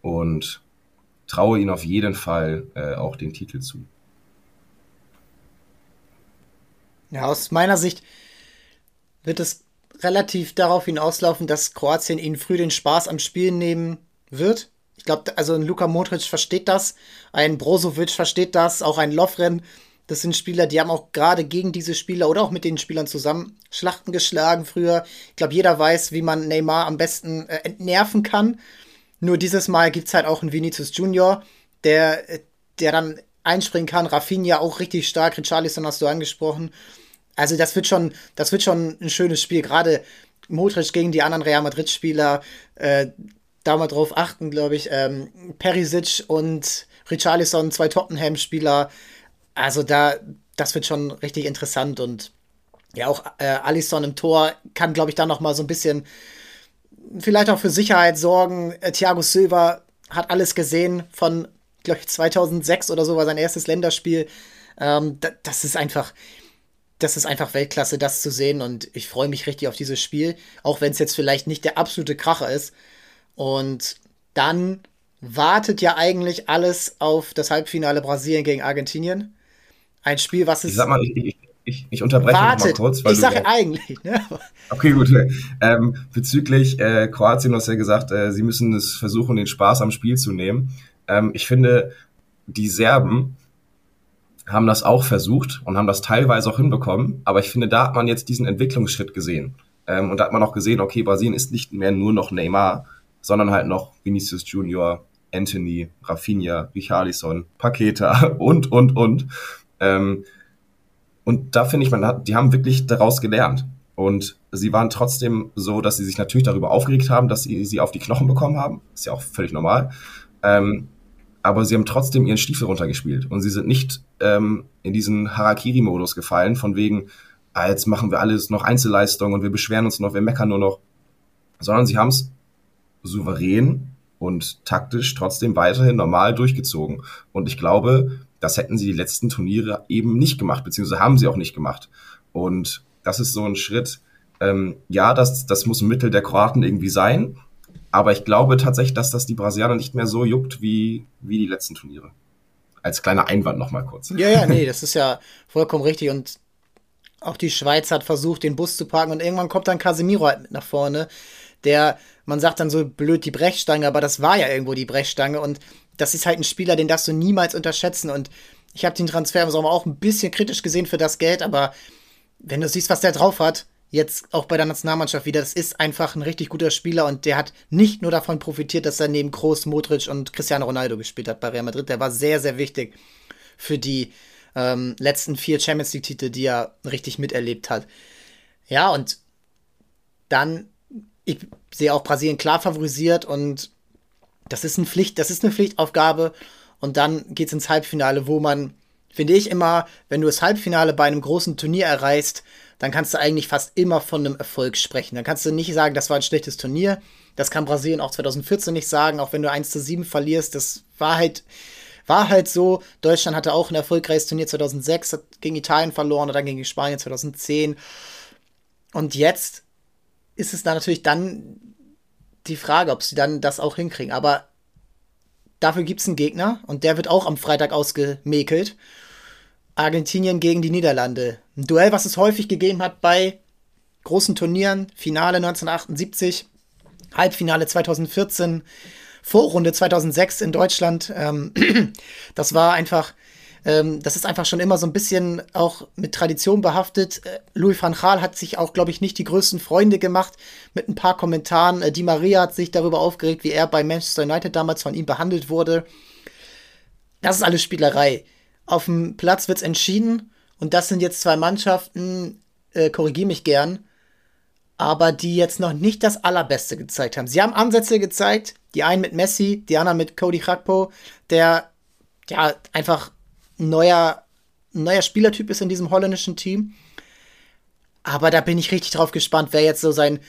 und traue ihnen auf jeden Fall äh, auch den Titel zu. Ja, aus meiner Sicht wird es relativ darauf hinauslaufen, dass Kroatien ihnen früh den Spaß am Spielen nehmen wird. Ich glaube, also ein Luka Modric versteht das, ein Brozovic versteht das, auch ein Lovren. Das sind Spieler, die haben auch gerade gegen diese Spieler oder auch mit den Spielern zusammen Schlachten geschlagen früher. Ich glaube, jeder weiß, wie man Neymar am besten äh, entnerven kann. Nur dieses Mal gibt es halt auch einen Vinicius Junior, der, der dann einspringen kann. Rafinha auch richtig stark. Richarlison hast du angesprochen. Also das wird schon, das wird schon ein schönes Spiel. Gerade Modric gegen die anderen Real Madrid-Spieler. Äh, da mal drauf achten, glaube ich. Ähm, Perisic und Richarlison, zwei Tottenham-Spieler. Also da, das wird schon richtig interessant und ja, auch äh, Alisson im Tor kann, glaube ich, da noch mal so ein bisschen vielleicht auch für Sicherheit sorgen. Äh, Thiago Silva hat alles gesehen von, glaube ich, 2006 oder so war sein erstes Länderspiel. Ähm, das ist einfach, das ist einfach Weltklasse, das zu sehen. Und ich freue mich richtig auf dieses Spiel, auch wenn es jetzt vielleicht nicht der absolute Kracher ist. Und dann wartet ja eigentlich alles auf das Halbfinale Brasilien gegen Argentinien. Ein Spiel, was es. Ich sag mal, ich, ich, ich unterbreche wartet. mal kurz. Weil ich sage eigentlich. Ne? Okay, gut. Ähm, bezüglich äh, Kroatien, du hast ja gesagt, äh, sie müssen es versuchen, den Spaß am Spiel zu nehmen. Ähm, ich finde, die Serben haben das auch versucht und haben das teilweise auch hinbekommen. Aber ich finde, da hat man jetzt diesen Entwicklungsschritt gesehen. Ähm, und da hat man auch gesehen, okay, Brasilien ist nicht mehr nur noch Neymar, sondern halt noch Vinicius Junior, Anthony, Rafinha, Richarlison, Paketa und, und, und. Ähm, und da finde ich, man hat, die haben wirklich daraus gelernt. Und sie waren trotzdem so, dass sie sich natürlich darüber aufgeregt haben, dass sie sie auf die Knochen bekommen haben. Ist ja auch völlig normal. Ähm, aber sie haben trotzdem ihren Stiefel runtergespielt. Und sie sind nicht ähm, in diesen Harakiri-Modus gefallen, von wegen, ah, jetzt machen wir alles noch Einzelleistung und wir beschweren uns noch, wir meckern nur noch. Sondern sie haben es souverän und taktisch trotzdem weiterhin normal durchgezogen. Und ich glaube, das hätten sie die letzten Turniere eben nicht gemacht, beziehungsweise haben sie auch nicht gemacht. Und das ist so ein Schritt, ähm, ja, das, das muss ein Mittel der Kroaten irgendwie sein, aber ich glaube tatsächlich, dass das die Brasilianer nicht mehr so juckt wie, wie die letzten Turniere. Als kleiner Einwand nochmal kurz. Ja, ja, nee, das ist ja vollkommen richtig und auch die Schweiz hat versucht, den Bus zu parken und irgendwann kommt dann Casemiro halt mit nach vorne, der, man sagt dann so blöd die Brechstange, aber das war ja irgendwo die Brechstange und das ist halt ein Spieler, den darfst du niemals unterschätzen. Und ich habe den Transfer im Sommer auch ein bisschen kritisch gesehen für das Geld, aber wenn du siehst, was der drauf hat, jetzt auch bei der Nationalmannschaft wieder, das ist einfach ein richtig guter Spieler und der hat nicht nur davon profitiert, dass er neben Kroos, Modric und Cristiano Ronaldo gespielt hat bei Real Madrid. Der war sehr, sehr wichtig für die ähm, letzten vier Champions League-Titel, die er richtig miterlebt hat. Ja, und dann, ich sehe auch Brasilien klar favorisiert und das ist, ein Pflicht, das ist eine Pflichtaufgabe. Und dann geht es ins Halbfinale, wo man, finde ich immer, wenn du das Halbfinale bei einem großen Turnier erreichst, dann kannst du eigentlich fast immer von einem Erfolg sprechen. Dann kannst du nicht sagen, das war ein schlechtes Turnier. Das kann Brasilien auch 2014 nicht sagen, auch wenn du 1 zu 7 verlierst. Das war halt, war halt so. Deutschland hatte auch ein erfolgreiches Turnier 2006, hat gegen Italien verloren und dann gegen Spanien 2010. Und jetzt ist es da natürlich dann die Frage, ob sie dann das auch hinkriegen. Aber dafür gibt es einen Gegner und der wird auch am Freitag ausgemäkelt. Argentinien gegen die Niederlande. Ein Duell, was es häufig gegeben hat bei großen Turnieren. Finale 1978, Halbfinale 2014, Vorrunde 2006 in Deutschland. Ähm, das war einfach ähm, das ist einfach schon immer so ein bisschen auch mit Tradition behaftet. Äh, Louis van Gaal hat sich auch, glaube ich, nicht die größten Freunde gemacht mit ein paar Kommentaren. Äh, Di Maria hat sich darüber aufgeregt, wie er bei Manchester United damals von ihm behandelt wurde. Das ist alles Spielerei. Auf dem Platz wird es entschieden und das sind jetzt zwei Mannschaften, äh, korrigiere mich gern, aber die jetzt noch nicht das Allerbeste gezeigt haben. Sie haben Ansätze gezeigt, die einen mit Messi, die anderen mit Cody Gakpo, der ja einfach neuer, neuer Spielertyp ist in diesem holländischen Team. Aber da bin ich richtig drauf gespannt, wer jetzt so sein,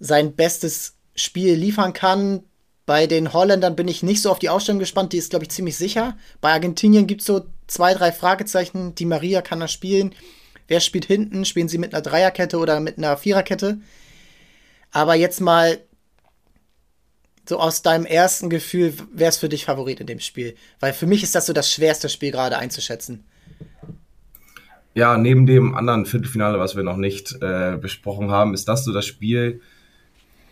sein bestes Spiel liefern kann. Bei den Holländern bin ich nicht so auf die Ausstellung gespannt, die ist, glaube ich, ziemlich sicher. Bei Argentinien gibt es so zwei, drei Fragezeichen. Die Maria kann da spielen. Wer spielt hinten? Spielen sie mit einer Dreierkette oder mit einer Viererkette? Aber jetzt mal so aus deinem ersten Gefühl, wer ist für dich Favorit in dem Spiel? Weil für mich ist das so das schwerste Spiel gerade einzuschätzen. Ja, neben dem anderen Viertelfinale, was wir noch nicht äh, besprochen haben, ist das so das Spiel,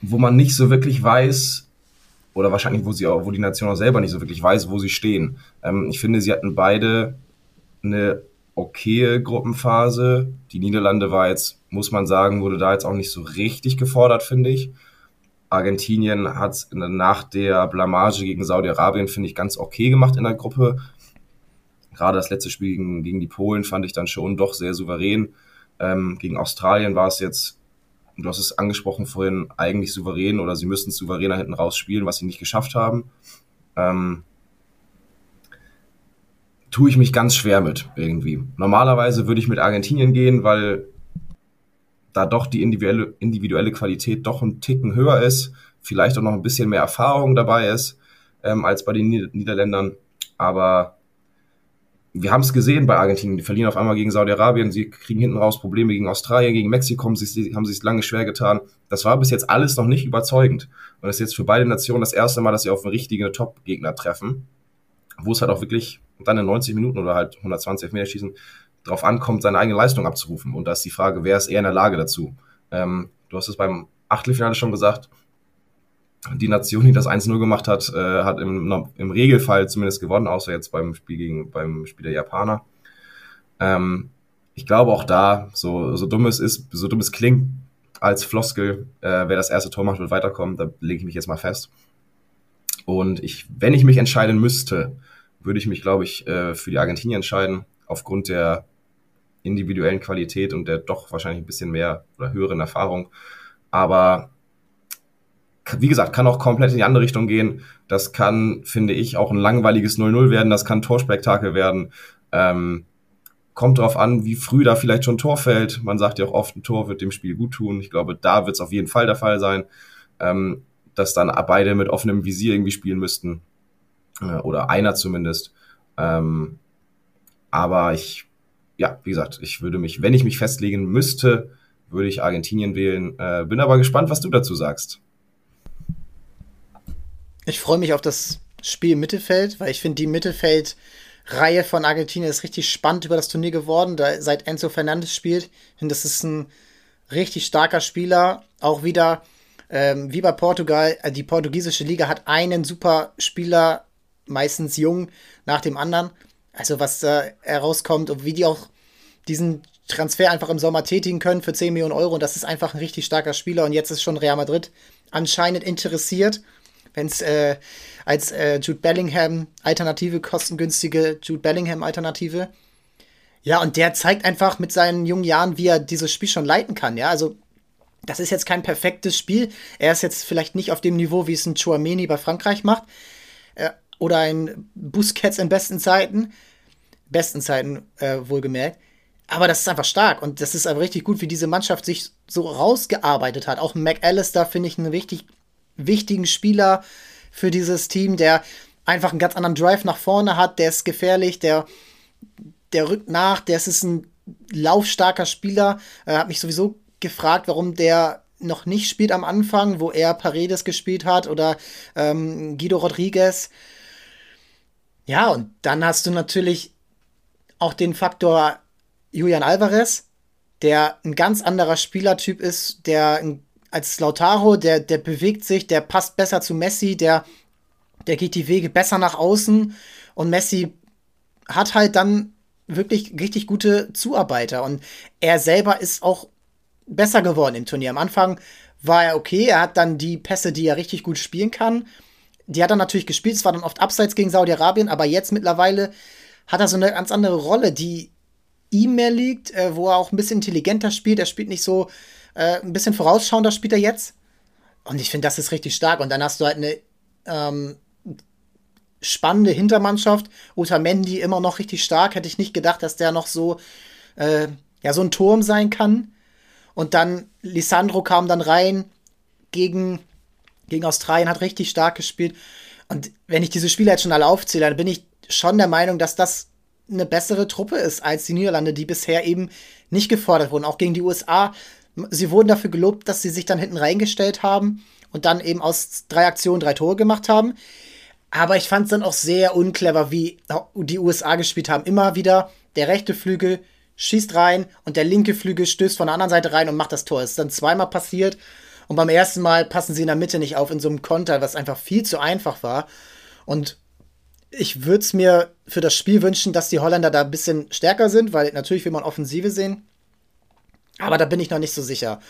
wo man nicht so wirklich weiß, oder wahrscheinlich, wo sie auch, wo die Nation auch selber nicht so wirklich weiß, wo sie stehen. Ähm, ich finde, sie hatten beide eine okaye Gruppenphase. Die Niederlande war jetzt, muss man sagen, wurde da jetzt auch nicht so richtig gefordert, finde ich. Argentinien hat es nach der Blamage gegen Saudi-Arabien, finde ich, ganz okay gemacht in der Gruppe. Gerade das letzte Spiel gegen, gegen die Polen fand ich dann schon doch sehr souverän. Ähm, gegen Australien war es jetzt, du hast es angesprochen vorhin, eigentlich souverän oder sie müssten souveräner hinten raus spielen, was sie nicht geschafft haben. Ähm, tue ich mich ganz schwer mit irgendwie. Normalerweise würde ich mit Argentinien gehen, weil da doch die individuelle, individuelle Qualität doch ein Ticken höher ist, vielleicht auch noch ein bisschen mehr Erfahrung dabei ist ähm, als bei den Niederländern. Aber wir haben es gesehen bei Argentinien. Die verlieren auf einmal gegen Saudi-Arabien, sie kriegen hinten raus Probleme gegen Australien, gegen Mexiko haben sie haben sich lange schwer getan. Das war bis jetzt alles noch nicht überzeugend. Und es ist jetzt für beide Nationen das erste Mal, dass sie auf einen richtigen Top-Gegner treffen, wo es halt auch wirklich dann in 90 Minuten oder halt 120 Meter schießen darauf ankommt, seine eigene Leistung abzurufen. Und da ist die Frage, wer ist eher in der Lage dazu? Ähm, du hast es beim Achtelfinale schon gesagt. Die Nation, die das 1-0 gemacht hat, äh, hat im, im Regelfall zumindest gewonnen, außer jetzt beim Spiel gegen beim Spiel der Japaner. Ähm, ich glaube auch da, so, so dumm es ist, so dumm es klingt, als Floskel, äh, wer das erste Tor macht, wird weiterkommen. Da lege ich mich jetzt mal fest. Und ich, wenn ich mich entscheiden müsste, würde ich mich, glaube ich, äh, für die Argentinier entscheiden, aufgrund der individuellen Qualität und der doch wahrscheinlich ein bisschen mehr oder höheren Erfahrung. Aber wie gesagt, kann auch komplett in die andere Richtung gehen. Das kann, finde ich, auch ein langweiliges 0-0 werden. Das kann Torspektakel werden. Ähm, kommt darauf an, wie früh da vielleicht schon Tor fällt. Man sagt ja auch oft, ein Tor wird dem Spiel gut tun. Ich glaube, da wird es auf jeden Fall der Fall sein, ähm, dass dann beide mit offenem Visier irgendwie spielen müssten. Äh, oder einer zumindest. Ähm, aber ich ja, wie gesagt, ich würde mich, wenn ich mich festlegen müsste, würde ich Argentinien wählen. Äh, bin aber gespannt, was du dazu sagst. Ich freue mich auf das Spiel Mittelfeld, weil ich finde, die Mittelfeldreihe von Argentinien ist richtig spannend über das Turnier geworden, da, seit Enzo Fernandes spielt. Ich finde, das ist ein richtig starker Spieler. Auch wieder, ähm, wie bei Portugal, äh, die portugiesische Liga hat einen super Spieler, meistens jung, nach dem anderen. Also was da herauskommt und wie die auch diesen Transfer einfach im Sommer tätigen können für 10 Millionen Euro. Und das ist einfach ein richtig starker Spieler. Und jetzt ist schon Real Madrid anscheinend interessiert, wenn es äh, als äh, Jude Bellingham Alternative, kostengünstige Jude Bellingham Alternative. Ja, und der zeigt einfach mit seinen jungen Jahren, wie er dieses Spiel schon leiten kann. Ja, also das ist jetzt kein perfektes Spiel. Er ist jetzt vielleicht nicht auf dem Niveau, wie es ein Chouameni bei Frankreich macht. Äh, oder ein Busquets in besten Zeiten. Besten Zeiten, äh, wohlgemerkt. Aber das ist einfach stark und das ist aber richtig gut, wie diese Mannschaft sich so rausgearbeitet hat. Auch McAllister finde ich einen richtig wichtigen Spieler für dieses Team, der einfach einen ganz anderen Drive nach vorne hat, der ist gefährlich, der, der rückt nach, der ist ein laufstarker Spieler. Er hat mich sowieso gefragt, warum der noch nicht spielt am Anfang, wo er Paredes gespielt hat oder ähm, Guido Rodriguez. Ja, und dann hast du natürlich auch den Faktor Julian Alvarez, der ein ganz anderer Spielertyp ist, der als Lautaro, der, der bewegt sich, der passt besser zu Messi, der, der geht die Wege besser nach außen. Und Messi hat halt dann wirklich richtig gute Zuarbeiter. Und er selber ist auch besser geworden im Turnier. Am Anfang war er okay, er hat dann die Pässe, die er richtig gut spielen kann, die hat er natürlich gespielt, es war dann oft abseits gegen Saudi-Arabien, aber jetzt mittlerweile hat er so eine ganz andere Rolle, die ihm mehr liegt, äh, wo er auch ein bisschen intelligenter spielt. Er spielt nicht so äh, ein bisschen vorausschauender spielt er jetzt. Und ich finde, das ist richtig stark. Und dann hast du halt eine ähm, spannende Hintermannschaft. Utamendi immer noch richtig stark. Hätte ich nicht gedacht, dass der noch so, äh, ja, so ein Turm sein kann. Und dann Lisandro kam dann rein gegen, gegen Australien hat richtig stark gespielt. Und wenn ich diese Spiele jetzt schon alle aufzähle, dann bin ich schon der Meinung, dass das eine bessere Truppe ist als die Niederlande, die bisher eben nicht gefordert wurden. Auch gegen die USA. Sie wurden dafür gelobt, dass sie sich dann hinten reingestellt haben und dann eben aus drei Aktionen drei Tore gemacht haben. Aber ich fand es dann auch sehr unclever, wie die USA gespielt haben. Immer wieder der rechte Flügel schießt rein und der linke Flügel stößt von der anderen Seite rein und macht das Tor. Es ist dann zweimal passiert und beim ersten Mal passen sie in der Mitte nicht auf in so einem Konter, was einfach viel zu einfach war. Und ich würde es mir für das Spiel wünschen, dass die Holländer da ein bisschen stärker sind, weil natürlich will man Offensive sehen. Aber da bin ich noch nicht so sicher.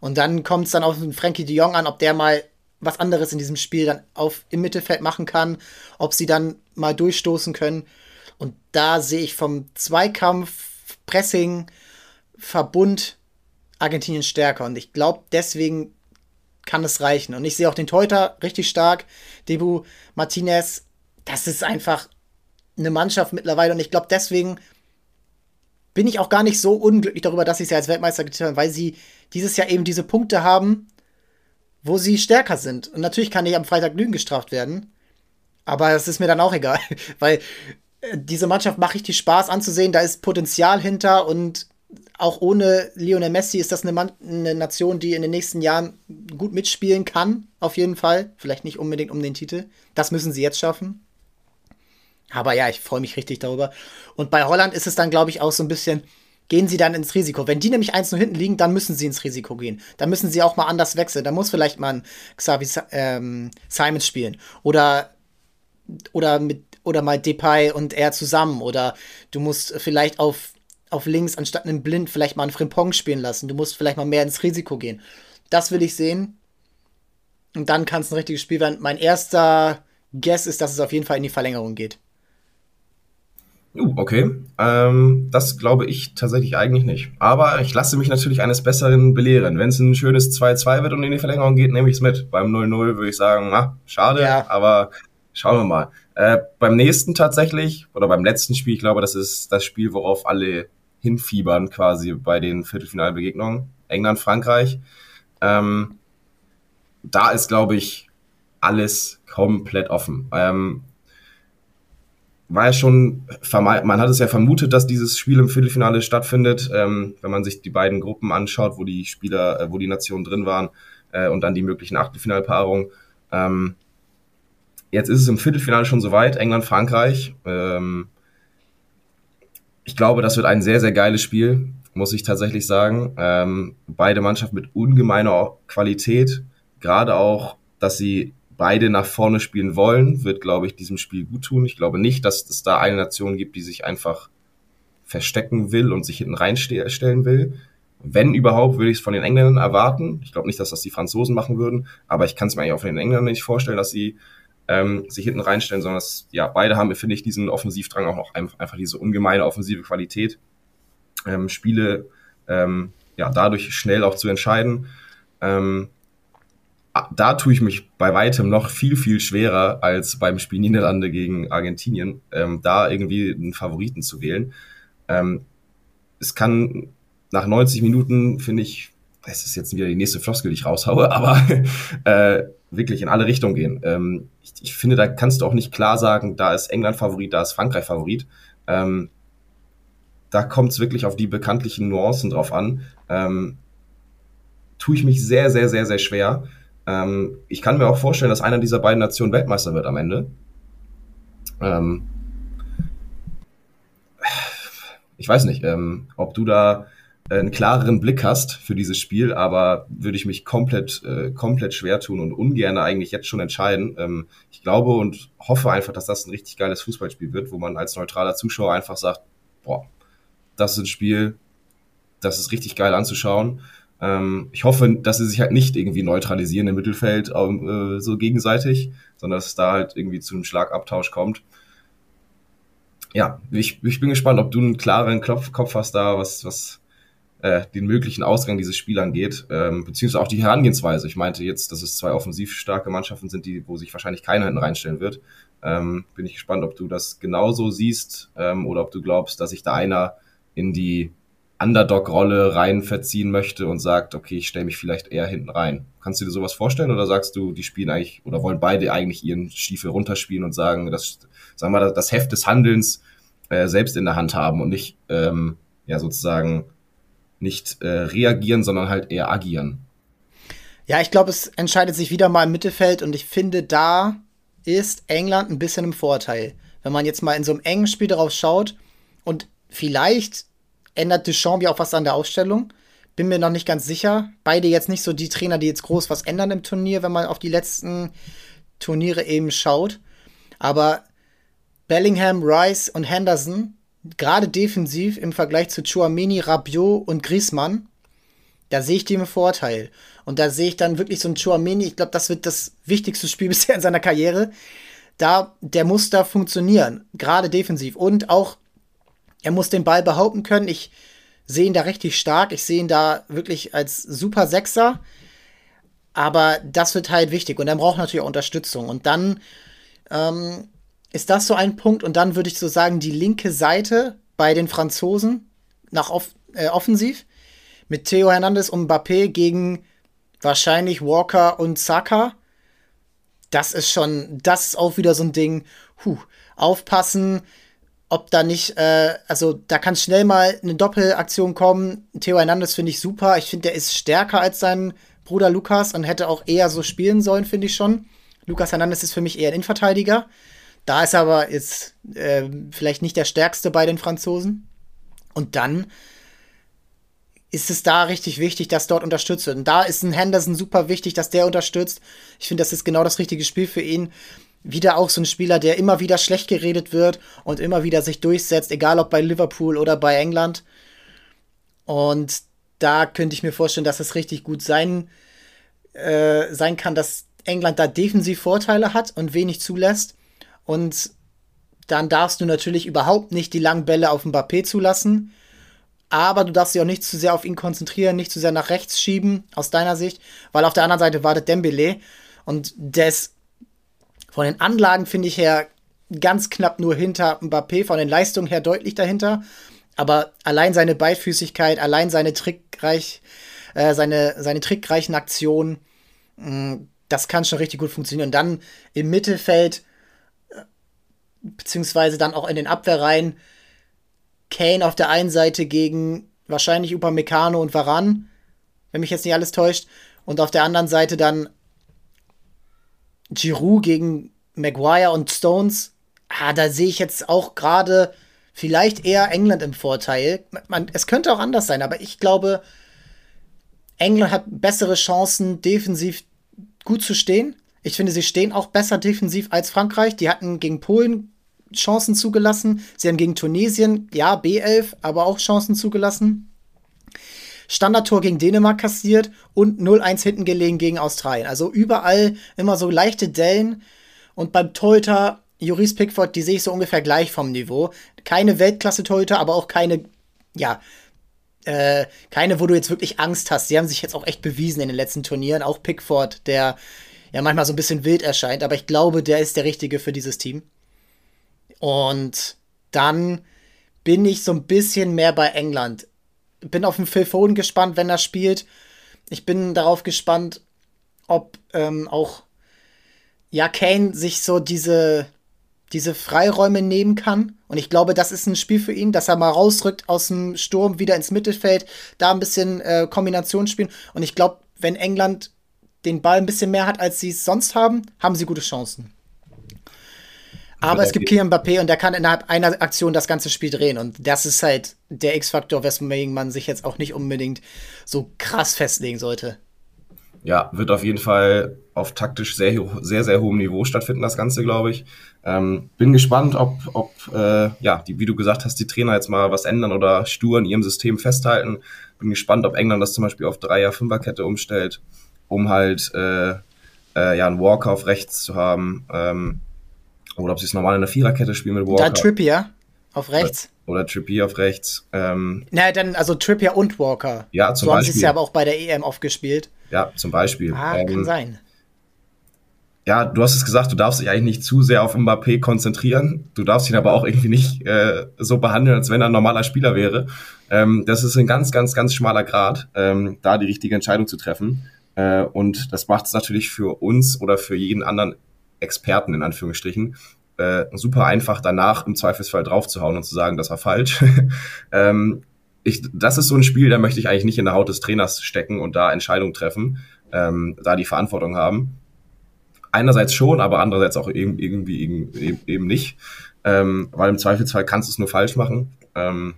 Und dann kommt es dann auf Frankie de Jong an, ob der mal was anderes in diesem Spiel dann auf im Mittelfeld machen kann, ob sie dann mal durchstoßen können. Und da sehe ich vom Zweikampf, Pressing, Verbund Argentinien stärker. Und ich glaube, deswegen kann es reichen. Und ich sehe auch den Teuter richtig stark. Debu Martinez, das ist einfach eine Mannschaft mittlerweile. Und ich glaube, deswegen bin ich auch gar nicht so unglücklich darüber, dass sie es ja als Weltmeister getan haben, weil sie dieses Jahr eben diese Punkte haben, wo sie stärker sind. Und natürlich kann ich am Freitag Lügen gestraft werden. Aber das ist mir dann auch egal, weil äh, diese Mannschaft macht richtig Spaß anzusehen. Da ist Potenzial hinter und auch ohne Lionel Messi ist das eine, Man eine Nation, die in den nächsten Jahren gut mitspielen kann, auf jeden Fall. Vielleicht nicht unbedingt um den Titel. Das müssen sie jetzt schaffen. Aber ja, ich freue mich richtig darüber. Und bei Holland ist es dann, glaube ich, auch so ein bisschen, gehen sie dann ins Risiko. Wenn die nämlich eins nur hinten liegen, dann müssen sie ins Risiko gehen. Dann müssen sie auch mal anders wechseln. Da muss vielleicht mal ein Xavi ähm, Simons spielen. Oder, oder mit oder mal Depay und er zusammen. Oder du musst vielleicht auf, auf links anstatt einem Blind vielleicht mal einen Frimpong spielen lassen. Du musst vielleicht mal mehr ins Risiko gehen. Das will ich sehen. Und dann kann es ein richtiges Spiel werden. Mein erster Guess ist, dass es auf jeden Fall in die Verlängerung geht. Uh, okay. Ähm, das glaube ich tatsächlich eigentlich nicht. Aber ich lasse mich natürlich eines Besseren belehren. Wenn es ein schönes 2-2 wird und in die Verlängerung geht, nehme ich es mit. Beim 0-0 würde ich sagen, na, schade, ja. aber schauen wir mal. Äh, beim nächsten tatsächlich, oder beim letzten Spiel, ich glaube, das ist das Spiel, worauf alle hinfiebern quasi bei den Viertelfinalbegegnungen. England, Frankreich. Ähm, da ist, glaube ich, alles komplett offen. Ähm, war ja schon, man hat es ja vermutet, dass dieses Spiel im Viertelfinale stattfindet, ähm, wenn man sich die beiden Gruppen anschaut, wo die Spieler, äh, wo die Nationen drin waren äh, und dann die möglichen Achtelfinalpaarungen. Ähm, jetzt ist es im Viertelfinale schon soweit, England, Frankreich. Ähm, ich glaube, das wird ein sehr, sehr geiles Spiel, muss ich tatsächlich sagen. Ähm, beide Mannschaften mit ungemeiner Qualität, gerade auch, dass sie beide nach vorne spielen wollen, wird, glaube ich, diesem Spiel gut tun. Ich glaube nicht, dass es da eine Nation gibt, die sich einfach verstecken will und sich hinten reinstellen will. Wenn überhaupt, würde ich es von den Engländern erwarten. Ich glaube nicht, dass das die Franzosen machen würden, aber ich kann es mir eigentlich auch von den Engländern nicht vorstellen, dass sie ähm, sich hinten reinstellen, sondern dass, ja, beide haben, finde ich, diesen Offensivdrang auch noch einfach diese ungemeine offensive Qualität, ähm, Spiele ähm, ja, dadurch schnell auch zu entscheiden. Ähm, da tue ich mich bei weitem noch viel, viel schwerer als beim Spiel Niederlande gegen Argentinien, ähm, da irgendwie einen Favoriten zu wählen. Ähm, es kann nach 90 Minuten, finde ich, es ist jetzt wieder die nächste Floskel, die ich raushaue, aber äh, wirklich in alle Richtungen gehen. Ähm, ich, ich, finde, da kannst du auch nicht klar sagen, da ist England Favorit, da ist Frankreich Favorit. Ähm, da kommt es wirklich auf die bekanntlichen Nuancen drauf an. Ähm, tue ich mich sehr, sehr, sehr, sehr schwer. Ähm, ich kann mir auch vorstellen, dass einer dieser beiden Nationen Weltmeister wird am Ende. Ähm, ich weiß nicht, ähm, ob du da einen klareren Blick hast für dieses Spiel, aber würde ich mich komplett, äh, komplett schwer tun und ungern eigentlich jetzt schon entscheiden. Ähm, ich glaube und hoffe einfach, dass das ein richtig geiles Fußballspiel wird, wo man als neutraler Zuschauer einfach sagt, boah, das ist ein Spiel, das ist richtig geil anzuschauen. Ähm, ich hoffe, dass sie sich halt nicht irgendwie neutralisieren im Mittelfeld äh, so gegenseitig, sondern dass es da halt irgendwie zu einem Schlagabtausch kommt. Ja, ich, ich bin gespannt, ob du einen klaren Kopf, Kopf hast da, was, was äh, den möglichen Ausgang dieses Spiels angeht, ähm, beziehungsweise auch die Herangehensweise. Ich meinte jetzt, dass es zwei offensiv starke Mannschaften sind, die, wo sich wahrscheinlich keiner hinten reinstellen wird. Ähm, bin ich gespannt, ob du das genauso siehst ähm, oder ob du glaubst, dass sich da einer in die Underdog-Rolle rein verziehen möchte und sagt, okay, ich stelle mich vielleicht eher hinten rein. Kannst du dir sowas vorstellen oder sagst du, die spielen eigentlich oder wollen beide eigentlich ihren Stiefel runterspielen und sagen, dass, sagen wir, das Heft des Handelns äh, selbst in der Hand haben und nicht, ähm, ja, sozusagen nicht äh, reagieren, sondern halt eher agieren? Ja, ich glaube, es entscheidet sich wieder mal im Mittelfeld und ich finde, da ist England ein bisschen im Vorteil. Wenn man jetzt mal in so einem engen Spiel darauf schaut und vielleicht ändert Deschamps ja auch was an der Ausstellung. Bin mir noch nicht ganz sicher. Beide jetzt nicht so die Trainer, die jetzt groß was ändern im Turnier, wenn man auf die letzten Turniere eben schaut. Aber Bellingham, Rice und Henderson, gerade defensiv im Vergleich zu Chouameni, Rabiot und Griezmann, da sehe ich die Vorteil. Und da sehe ich dann wirklich so ein Chouameni, ich glaube, das wird das wichtigste Spiel bisher in seiner Karriere. Da, der muss da funktionieren, gerade defensiv. Und auch er muss den Ball behaupten können. Ich sehe ihn da richtig stark. Ich sehe ihn da wirklich als super Sechser. Aber das wird halt wichtig. Und er braucht natürlich auch Unterstützung. Und dann ähm, ist das so ein Punkt. Und dann würde ich so sagen, die linke Seite bei den Franzosen nach off äh, offensiv mit Theo Hernandez und Mbappé gegen wahrscheinlich Walker und Saka. Das ist schon, das ist auch wieder so ein Ding. Huh, aufpassen ob da nicht, äh, also da kann schnell mal eine Doppelaktion kommen. Theo Hernandez finde ich super. Ich finde, der ist stärker als sein Bruder Lukas und hätte auch eher so spielen sollen, finde ich schon. Lukas Hernandez ist für mich eher ein Innenverteidiger. Da ist er aber jetzt äh, vielleicht nicht der stärkste bei den Franzosen. Und dann ist es da richtig wichtig, dass dort unterstützt wird. Und da ist ein Henderson super wichtig, dass der unterstützt. Ich finde, das ist genau das richtige Spiel für ihn wieder auch so ein Spieler, der immer wieder schlecht geredet wird und immer wieder sich durchsetzt, egal ob bei Liverpool oder bei England. Und da könnte ich mir vorstellen, dass es richtig gut sein, äh, sein kann, dass England da defensiv Vorteile hat und wenig zulässt. Und dann darfst du natürlich überhaupt nicht die langen Bälle auf Mbappé zulassen. Aber du darfst dich auch nicht zu sehr auf ihn konzentrieren, nicht zu sehr nach rechts schieben, aus deiner Sicht, weil auf der anderen Seite wartet Dembele und der ist von den Anlagen finde ich her ganz knapp nur hinter Mbappé, von den Leistungen her deutlich dahinter. Aber allein seine Beifüßigkeit, allein seine trickreich, äh, seine, seine trickreichen Aktionen, mh, mm, das kann schon richtig gut funktionieren. Und dann im Mittelfeld, äh, beziehungsweise dann auch in den Abwehrreihen, Kane auf der einen Seite gegen wahrscheinlich Upamecano und Varan, wenn mich jetzt nicht alles täuscht. Und auf der anderen Seite dann Giroud gegen Maguire und Stones, ah, da sehe ich jetzt auch gerade vielleicht eher England im Vorteil. Man, es könnte auch anders sein, aber ich glaube, England hat bessere Chancen, defensiv gut zu stehen. Ich finde, sie stehen auch besser defensiv als Frankreich. Die hatten gegen Polen Chancen zugelassen. Sie haben gegen Tunesien, ja, B11, aber auch Chancen zugelassen. Standardtor gegen Dänemark kassiert und 0-1 hinten gelegen gegen Australien. Also überall immer so leichte Dellen. Und beim Torhüter Juris Pickford, die sehe ich so ungefähr gleich vom Niveau. Keine Weltklasse-Torhüter, aber auch keine, ja, äh, keine, wo du jetzt wirklich Angst hast. Sie haben sich jetzt auch echt bewiesen in den letzten Turnieren. Auch Pickford, der ja manchmal so ein bisschen wild erscheint, aber ich glaube, der ist der Richtige für dieses Team. Und dann bin ich so ein bisschen mehr bei England bin auf den Phil Foden gespannt, wenn er spielt. Ich bin darauf gespannt, ob ähm, auch ja Kane sich so diese diese Freiräume nehmen kann. Und ich glaube, das ist ein Spiel für ihn, dass er mal rausrückt aus dem Sturm wieder ins Mittelfeld, da ein bisschen äh, Kombination spielen. Und ich glaube, wenn England den Ball ein bisschen mehr hat, als sie es sonst haben, haben sie gute Chancen. Aber es gibt Kylian Mbappé und der kann innerhalb einer Aktion das ganze Spiel drehen. Und das ist halt der X-Faktor, weswegen man sich jetzt auch nicht unbedingt so krass festlegen sollte. Ja, wird auf jeden Fall auf taktisch sehr, sehr, sehr hohem Niveau stattfinden, das Ganze, glaube ich. Ähm, bin gespannt, ob, ob äh, ja, die, wie du gesagt hast, die Trainer jetzt mal was ändern oder stur in ihrem System festhalten. Bin gespannt, ob England das zum Beispiel auf Dreier-Fünfer-Kette umstellt, um halt äh, äh, ja, einen Walker auf rechts zu haben. Ähm, oder ob sie es normal in der Viererkette spielen mit Walker. Da Trippier auf rechts. Oder, oder Trippier auf rechts. Ähm, Na, dann also Trippier und Walker. Ja, zum so Beispiel. So haben sie es ja aber auch bei der EM aufgespielt. Ja, zum Beispiel. Ah, ähm, kann sein. ja, du hast es gesagt, du darfst dich eigentlich nicht zu sehr auf Mbappé konzentrieren. Du darfst ihn aber auch irgendwie nicht äh, so behandeln, als wenn er ein normaler Spieler wäre. Ähm, das ist ein ganz, ganz, ganz schmaler Grad, ähm, da die richtige Entscheidung zu treffen. Äh, und das macht es natürlich für uns oder für jeden anderen Experten in Anführungsstrichen äh, super einfach, danach im Zweifelsfall draufzuhauen und zu sagen, das war falsch. ähm, ich, das ist so ein Spiel, da möchte ich eigentlich nicht in der Haut des Trainers stecken und da Entscheidungen treffen, ähm, da die Verantwortung haben einerseits schon, aber andererseits auch eben, irgendwie eben, eben nicht. Ähm, weil im Zweifelsfall kannst du es nur falsch machen. Ähm,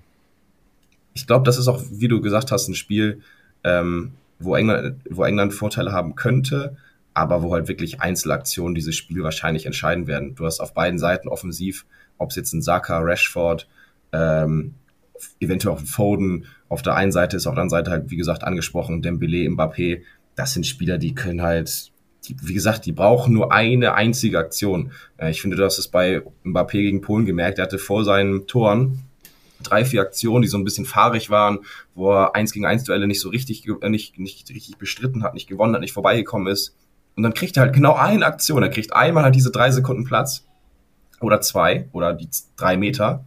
ich glaube, das ist auch, wie du gesagt hast, ein Spiel, ähm, wo, England, wo England Vorteile haben könnte, aber wo halt wirklich Einzelaktionen dieses Spiel wahrscheinlich entscheiden werden. Du hast auf beiden Seiten offensiv, ob es jetzt ein Saka, Rashford, ähm, eventuell auch ein Foden, auf der einen Seite ist auf der anderen Seite halt, wie gesagt, angesprochen, Dembele, Mbappé, das sind Spieler, die können halt die, wie gesagt, die brauchen nur eine einzige Aktion. Äh, ich finde, du hast es bei Mbappé gegen Polen gemerkt. Er hatte vor seinen Toren drei, vier Aktionen, die so ein bisschen fahrig waren, wo er eins gegen eins Duelle nicht so richtig, äh, nicht, nicht richtig bestritten hat, nicht gewonnen hat, nicht vorbeigekommen ist. Und dann kriegt er halt genau eine Aktion. Er kriegt einmal halt diese drei Sekunden Platz. Oder zwei. Oder die drei Meter.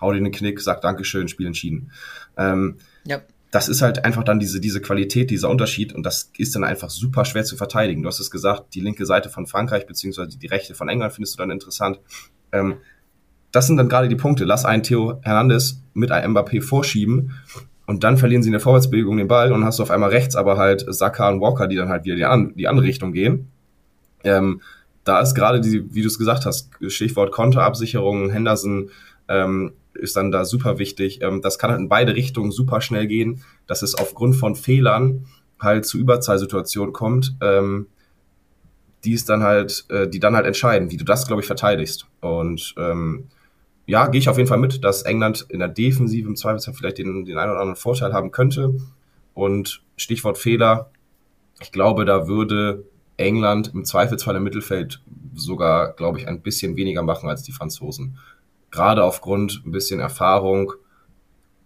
Hau dir den Knick, sagt Dankeschön, Spiel entschieden. Ähm, ja das ist halt einfach dann diese, diese Qualität, dieser Unterschied und das ist dann einfach super schwer zu verteidigen. Du hast es gesagt, die linke Seite von Frankreich beziehungsweise die rechte von England findest du dann interessant. Ähm, das sind dann gerade die Punkte. Lass einen Theo Hernandez mit einem Mbappé vorschieben und dann verlieren sie in der Vorwärtsbewegung den Ball und hast du auf einmal rechts aber halt Saka und Walker, die dann halt wieder die, an, die andere Richtung gehen. Ähm, da ist gerade die, wie du es gesagt hast, Stichwort Konterabsicherung, Henderson, ähm, ist dann da super wichtig. Ähm, das kann halt in beide Richtungen super schnell gehen, dass es aufgrund von Fehlern halt zu Überzahlsituationen kommt, ähm, die es dann halt, äh, die dann halt entscheiden, wie du das, glaube ich, verteidigst. Und ähm, ja, gehe ich auf jeden Fall mit, dass England in der Defensive im Zweifelsfall vielleicht den, den einen oder anderen Vorteil haben könnte. Und Stichwort Fehler, ich glaube, da würde England im Zweifelsfall im Mittelfeld sogar, glaube ich, ein bisschen weniger machen als die Franzosen. Gerade aufgrund ein bisschen Erfahrung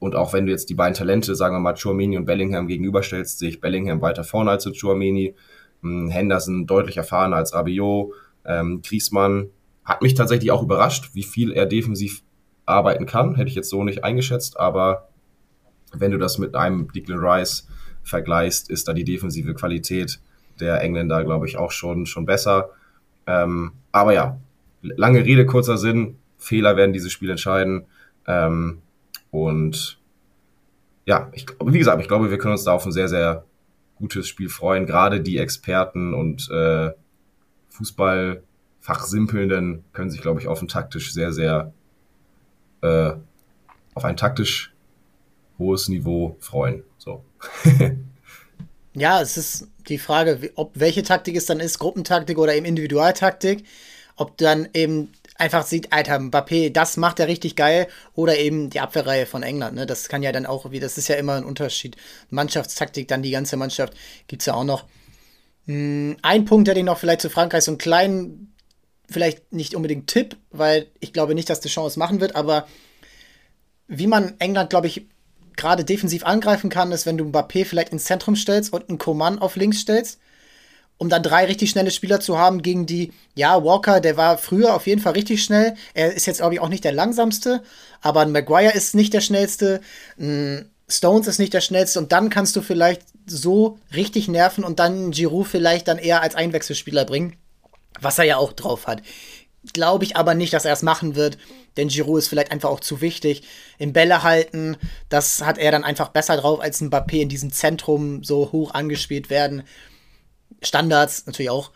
und auch wenn du jetzt die beiden Talente, sagen wir mal, Chouameni und Bellingham gegenüberstellst, sehe ich Bellingham weiter vorne als Chouameni, hm, Henderson deutlich erfahrener als Rabiot, ähm, Griezmann hat mich tatsächlich auch überrascht, wie viel er defensiv arbeiten kann, hätte ich jetzt so nicht eingeschätzt, aber wenn du das mit einem Declan Rice vergleichst, ist da die defensive Qualität der Engländer, glaube ich, auch schon, schon besser. Ähm, aber ja, lange Rede, kurzer Sinn. Fehler werden dieses Spiel entscheiden. Ähm, und ja, ich, wie gesagt, ich glaube, wir können uns da auf ein sehr, sehr gutes Spiel freuen. Gerade die Experten und äh, Fußballfachsimpelnden können sich, glaube ich, auf ein taktisch sehr, sehr äh, auf ein taktisch hohes Niveau freuen. So. ja, es ist die Frage, ob welche Taktik es dann ist, Gruppentaktik oder eben Individualtaktik. Ob dann eben einfach sieht, Alter, Mbappé, das macht er richtig geil. Oder eben die Abwehrreihe von England. Ne? Das kann ja dann auch, wie das ist ja immer ein Unterschied. Mannschaftstaktik, dann die ganze Mannschaft gibt es ja auch noch. Hm, ein Punkt, der den noch vielleicht zu Frankreich so einen kleinen, vielleicht nicht unbedingt Tipp, weil ich glaube nicht, dass Chance machen wird, aber wie man England, glaube ich, gerade defensiv angreifen kann, ist, wenn du Mbappé vielleicht ins Zentrum stellst und einen Coman auf links stellst um dann drei richtig schnelle Spieler zu haben gegen die, ja, Walker, der war früher auf jeden Fall richtig schnell. Er ist jetzt, glaube ich, auch nicht der langsamste, aber ein Maguire ist nicht der schnellste, ein Stones ist nicht der schnellste und dann kannst du vielleicht so richtig nerven und dann Giroud vielleicht dann eher als Einwechselspieler bringen, was er ja auch drauf hat. Glaube ich aber nicht, dass er es machen wird, denn Giroud ist vielleicht einfach auch zu wichtig. Im Bälle halten, das hat er dann einfach besser drauf als ein Mbappé in diesem Zentrum so hoch angespielt werden. Standards natürlich auch.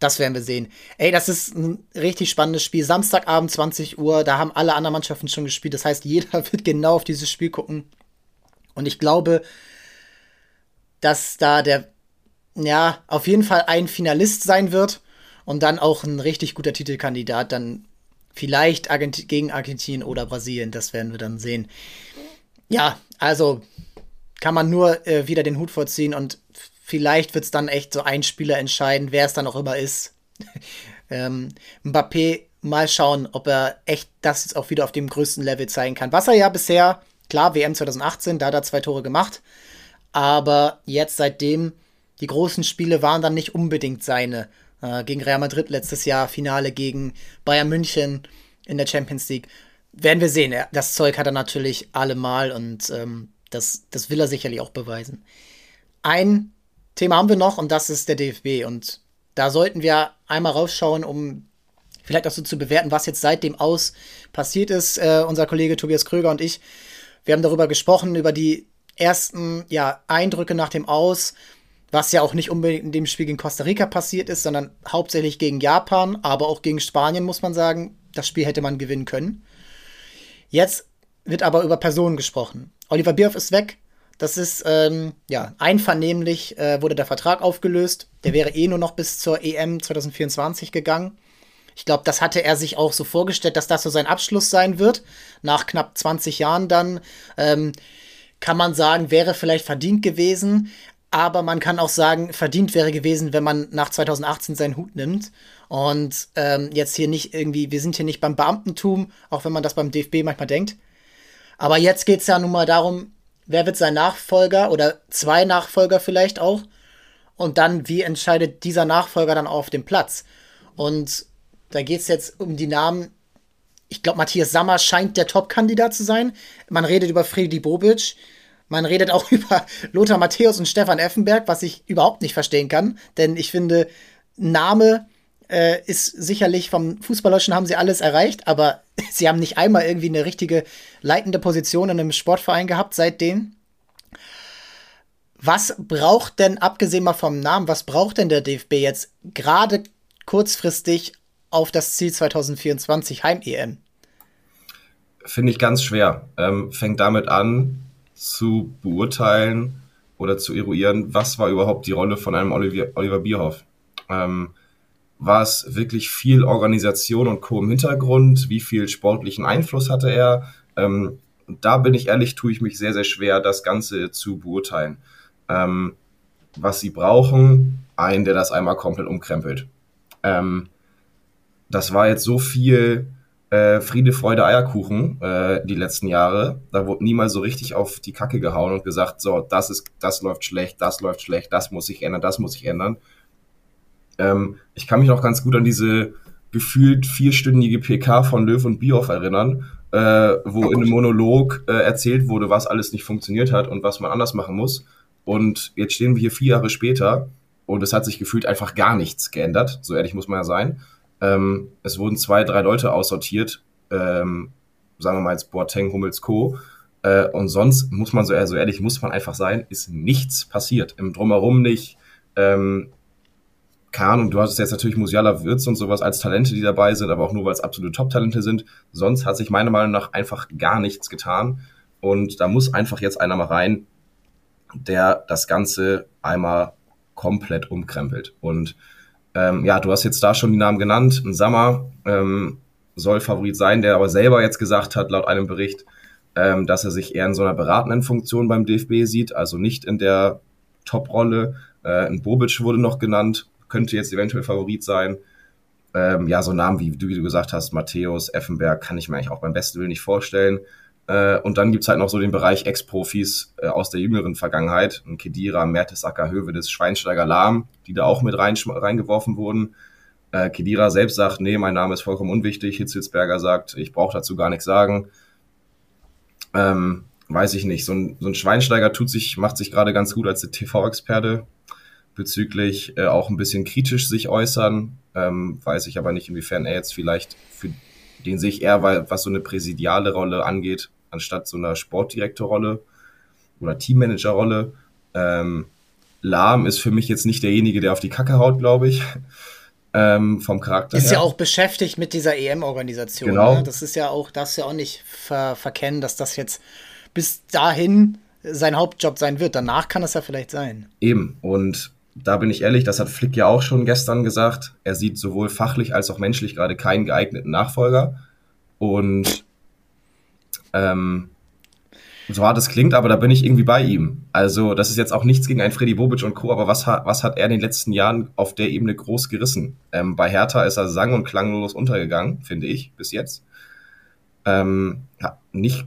Das werden wir sehen. Ey, das ist ein richtig spannendes Spiel. Samstagabend 20 Uhr, da haben alle anderen Mannschaften schon gespielt. Das heißt, jeder wird genau auf dieses Spiel gucken. Und ich glaube, dass da der, ja, auf jeden Fall ein Finalist sein wird und dann auch ein richtig guter Titelkandidat. Dann vielleicht Argenti gegen Argentinien oder Brasilien. Das werden wir dann sehen. Ja, also kann man nur äh, wieder den Hut vorziehen und Vielleicht wird es dann echt so ein Spieler entscheiden, wer es dann auch immer ist. ähm, Mbappé, mal schauen, ob er echt das jetzt auch wieder auf dem größten Level zeigen kann. Was er ja bisher, klar, WM 2018, da hat er zwei Tore gemacht. Aber jetzt seitdem, die großen Spiele waren dann nicht unbedingt seine. Äh, gegen Real Madrid letztes Jahr, Finale gegen Bayern München in der Champions League. Werden wir sehen. Das Zeug hat er natürlich allemal und ähm, das, das will er sicherlich auch beweisen. Ein Thema haben wir noch und das ist der DFB. Und da sollten wir einmal rausschauen, um vielleicht auch so zu bewerten, was jetzt seit dem Aus passiert ist. Äh, unser Kollege Tobias Kröger und ich, wir haben darüber gesprochen, über die ersten ja, Eindrücke nach dem Aus, was ja auch nicht unbedingt in dem Spiel gegen Costa Rica passiert ist, sondern hauptsächlich gegen Japan, aber auch gegen Spanien, muss man sagen. Das Spiel hätte man gewinnen können. Jetzt wird aber über Personen gesprochen. Oliver Bierhoff ist weg. Das ist, ähm, ja, einvernehmlich äh, wurde der Vertrag aufgelöst. Der wäre eh nur noch bis zur EM 2024 gegangen. Ich glaube, das hatte er sich auch so vorgestellt, dass das so sein Abschluss sein wird. Nach knapp 20 Jahren dann ähm, kann man sagen, wäre vielleicht verdient gewesen. Aber man kann auch sagen, verdient wäre gewesen, wenn man nach 2018 seinen Hut nimmt. Und ähm, jetzt hier nicht irgendwie, wir sind hier nicht beim Beamtentum, auch wenn man das beim DFB manchmal denkt. Aber jetzt geht es ja nun mal darum, wer wird sein Nachfolger oder zwei Nachfolger vielleicht auch. Und dann, wie entscheidet dieser Nachfolger dann auf dem Platz? Und da geht es jetzt um die Namen. Ich glaube, Matthias Sammer scheint der Top-Kandidat zu sein. Man redet über Freddy Bobic. Man redet auch über Lothar Matthäus und Stefan Effenberg, was ich überhaupt nicht verstehen kann. Denn ich finde, Name äh, ist sicherlich vom Fußballerischen haben sie alles erreicht, aber sie haben nicht einmal irgendwie eine richtige leitende Position in einem Sportverein gehabt seitdem. Was braucht denn, abgesehen mal vom Namen, was braucht denn der DFB jetzt gerade kurzfristig auf das Ziel 2024 Heim-EM? Finde ich ganz schwer. Ähm, fängt damit an, zu beurteilen oder zu eruieren, was war überhaupt die Rolle von einem Olivier, Oliver Bierhoff. Ähm, war es wirklich viel Organisation und Co. im Hintergrund? Wie viel sportlichen Einfluss hatte er? Ähm, da bin ich ehrlich, tue ich mich sehr, sehr schwer, das Ganze zu beurteilen. Ähm, was sie brauchen, einen, der das einmal komplett umkrempelt. Ähm, das war jetzt so viel äh, Friede, Freude, Eierkuchen äh, die letzten Jahre. Da wurde niemals so richtig auf die Kacke gehauen und gesagt, so, das ist, das läuft schlecht, das läuft schlecht, das muss sich ändern, das muss sich ändern. Ähm, ich kann mich noch ganz gut an diese gefühlt vierstündige PK von Löw und Bioff erinnern, äh, wo in einem Monolog äh, erzählt wurde, was alles nicht funktioniert hat und was man anders machen muss. Und jetzt stehen wir hier vier Jahre später und es hat sich gefühlt einfach gar nichts geändert. So ehrlich muss man ja sein. Ähm, es wurden zwei, drei Leute aussortiert, ähm, sagen wir mal jetzt Boateng, Hummels, Co. Äh, und sonst muss man so, so ehrlich, muss man einfach sein, ist nichts passiert. Im Drumherum nicht. Ähm, keine Ahnung, du hast jetzt natürlich Musiala Wirtz und sowas als Talente, die dabei sind, aber auch nur, weil es absolute Top-Talente sind. Sonst hat sich meiner Meinung nach einfach gar nichts getan. Und da muss einfach jetzt einer mal rein, der das Ganze einmal komplett umkrempelt. Und ähm, ja, du hast jetzt da schon die Namen genannt. Ein Sammer ähm, soll Favorit sein, der aber selber jetzt gesagt hat, laut einem Bericht, ähm, dass er sich eher in so einer beratenden Funktion beim DFB sieht, also nicht in der Top-Rolle. Äh, ein Bobic wurde noch genannt, könnte jetzt eventuell Favorit sein. Ähm, ja, so Namen wie, wie du gesagt hast, Matthäus, Effenberg, kann ich mir eigentlich auch beim besten Willen nicht vorstellen. Äh, und dann gibt's halt noch so den Bereich Ex-Profis äh, aus der jüngeren Vergangenheit. Kedira, Mertesacker, Hövedes, Schweinsteiger, Lahm, die da auch mit rein, reingeworfen wurden. Äh, Kedira selbst sagt, nee, mein Name ist vollkommen unwichtig. Hitzelsberger sagt, ich brauche dazu gar nichts sagen. Ähm, weiß ich nicht. So ein, so ein Schweinsteiger tut sich, macht sich gerade ganz gut als TV-Experte bezüglich äh, auch ein bisschen kritisch sich äußern. Ähm, weiß ich aber nicht, inwiefern er jetzt vielleicht für den sehe ich eher, weil, was so eine präsidiale Rolle angeht, anstatt so einer Sportdirektorrolle oder Teammanagerrolle. Ähm, Lahm ist für mich jetzt nicht derjenige, der auf die Kacke haut, glaube ich. Ähm, vom Charakter. Ist her. ja auch beschäftigt mit dieser EM-Organisation. Genau. Ne? Das ist ja auch, darfst du ja auch nicht ver verkennen, dass das jetzt bis dahin sein Hauptjob sein wird. Danach kann es ja vielleicht sein. Eben. Und da bin ich ehrlich, das hat Flick ja auch schon gestern gesagt. Er sieht sowohl fachlich als auch menschlich gerade keinen geeigneten Nachfolger. Und ähm, so hart es klingt, aber da bin ich irgendwie bei ihm. Also, das ist jetzt auch nichts gegen einen Freddy Bobic und Co., aber was, hat, was hat er in den letzten Jahren auf der Ebene groß gerissen? Ähm, bei Hertha ist er sang- und klanglos untergegangen, finde ich, bis jetzt. Ähm, ja, nicht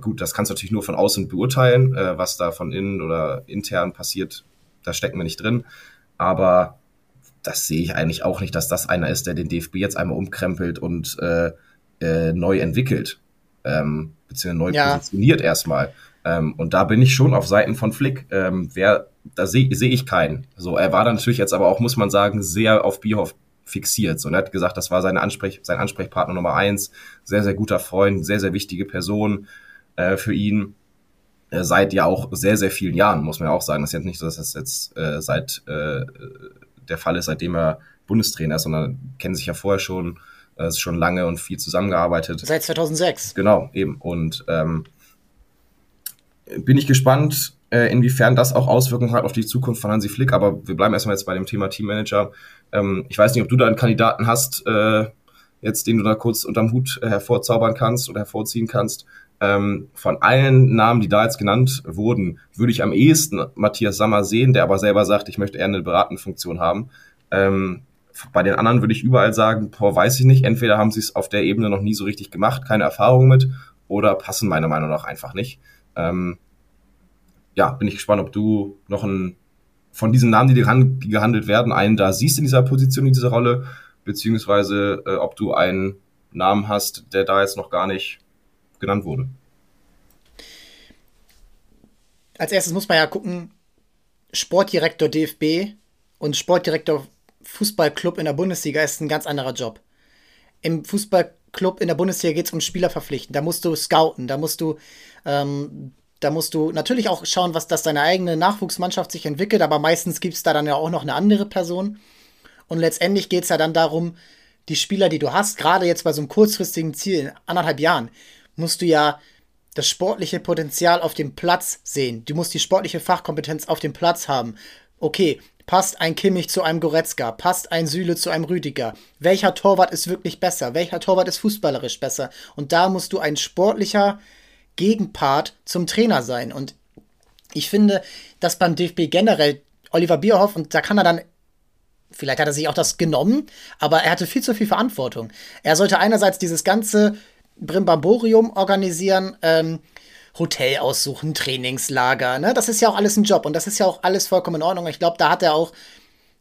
gut, das kannst du natürlich nur von außen beurteilen, äh, was da von innen oder intern passiert, da stecken wir nicht drin. Aber das sehe ich eigentlich auch nicht, dass das einer ist, der den DFB jetzt einmal umkrempelt und äh, äh, neu entwickelt, ähm, beziehungsweise neu ja. positioniert erstmal. Ähm, und da bin ich schon auf Seiten von Flick. Ähm, wer, da sehe seh ich keinen. So, er war dann natürlich jetzt aber auch, muss man sagen, sehr auf Bierhoff fixiert. So, und er hat gesagt, das war seine Ansprech sein Ansprechpartner Nummer eins, sehr, sehr guter Freund, sehr, sehr wichtige Person äh, für ihn. Äh, seit ja auch sehr, sehr vielen Jahren, muss man ja auch sagen. Das ist jetzt nicht so, dass das jetzt äh, seit äh, der Fall ist, seitdem er Bundestrainer ist, sondern kennen sich ja vorher schon, äh, ist schon lange und viel zusammengearbeitet. Seit 2006. Genau, eben. Und ähm, bin ich gespannt, äh, inwiefern das auch Auswirkungen hat auf die Zukunft von Hansi Flick. Aber wir bleiben erstmal jetzt bei dem Thema Teammanager. Ähm, ich weiß nicht, ob du da einen Kandidaten hast, äh, jetzt den du da kurz unterm Hut äh, hervorzaubern kannst oder hervorziehen kannst. Ähm, von allen Namen, die da jetzt genannt wurden, würde ich am ehesten Matthias Sammer sehen, der aber selber sagt, ich möchte eher eine beratende Funktion haben. Ähm, bei den anderen würde ich überall sagen, boah, weiß ich nicht. Entweder haben sie es auf der Ebene noch nie so richtig gemacht, keine Erfahrung mit, oder passen meiner Meinung nach einfach nicht. Ähm, ja, bin ich gespannt, ob du noch ein, von diesen Namen, die, ran, die gehandelt werden, einen da siehst in dieser Position, in dieser Rolle, beziehungsweise äh, ob du einen Namen hast, der da jetzt noch gar nicht genannt wurde. Als erstes muss man ja gucken, Sportdirektor DFB und Sportdirektor Fußballclub in der Bundesliga ist ein ganz anderer Job. Im Fußballclub in der Bundesliga geht es um Spieler verpflichten. Da musst du scouten, da musst du, ähm, da musst du natürlich auch schauen, was das deine eigene Nachwuchsmannschaft sich entwickelt, aber meistens gibt es da dann ja auch noch eine andere Person. Und letztendlich geht es ja dann darum, die Spieler, die du hast, gerade jetzt bei so einem kurzfristigen Ziel in anderthalb Jahren, musst du ja das sportliche Potenzial auf dem Platz sehen. Du musst die sportliche Fachkompetenz auf dem Platz haben. Okay, passt ein Kimmich zu einem Goretzka? Passt ein Süle zu einem Rüdiger? Welcher Torwart ist wirklich besser? Welcher Torwart ist fußballerisch besser? Und da musst du ein sportlicher Gegenpart zum Trainer sein. Und ich finde, dass beim DFB generell Oliver Bierhoff, und da kann er dann Vielleicht hat er sich auch das genommen, aber er hatte viel zu viel Verantwortung. Er sollte einerseits dieses ganze Brimbamborium organisieren, ähm, Hotel aussuchen, Trainingslager. Ne? Das ist ja auch alles ein Job und das ist ja auch alles vollkommen in Ordnung. Ich glaube, da hat er auch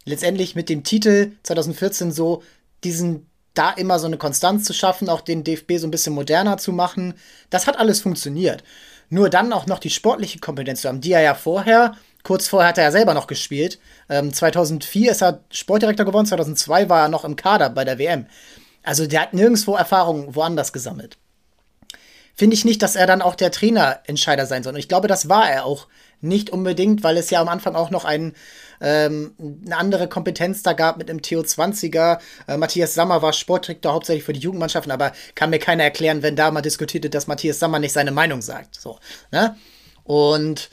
letztendlich mit dem Titel 2014 so diesen da immer so eine Konstanz zu schaffen, auch den DFB so ein bisschen moderner zu machen. Das hat alles funktioniert. Nur dann auch noch die sportliche Kompetenz zu haben, die er ja vorher, kurz vorher hat er ja selber noch gespielt. Ähm, 2004 ist er Sportdirektor geworden, 2002 war er noch im Kader bei der WM. Also der hat nirgendwo Erfahrung woanders gesammelt. Finde ich nicht, dass er dann auch der Trainerentscheider sein soll. Und ich glaube, das war er auch nicht unbedingt, weil es ja am Anfang auch noch ein, ähm, eine andere Kompetenz da gab mit dem TO20er. Äh, Matthias Sammer war Sportdirektor hauptsächlich für die Jugendmannschaften, aber kann mir keiner erklären, wenn da mal diskutiert wird, dass Matthias Sammer nicht seine Meinung sagt. So, ne? Und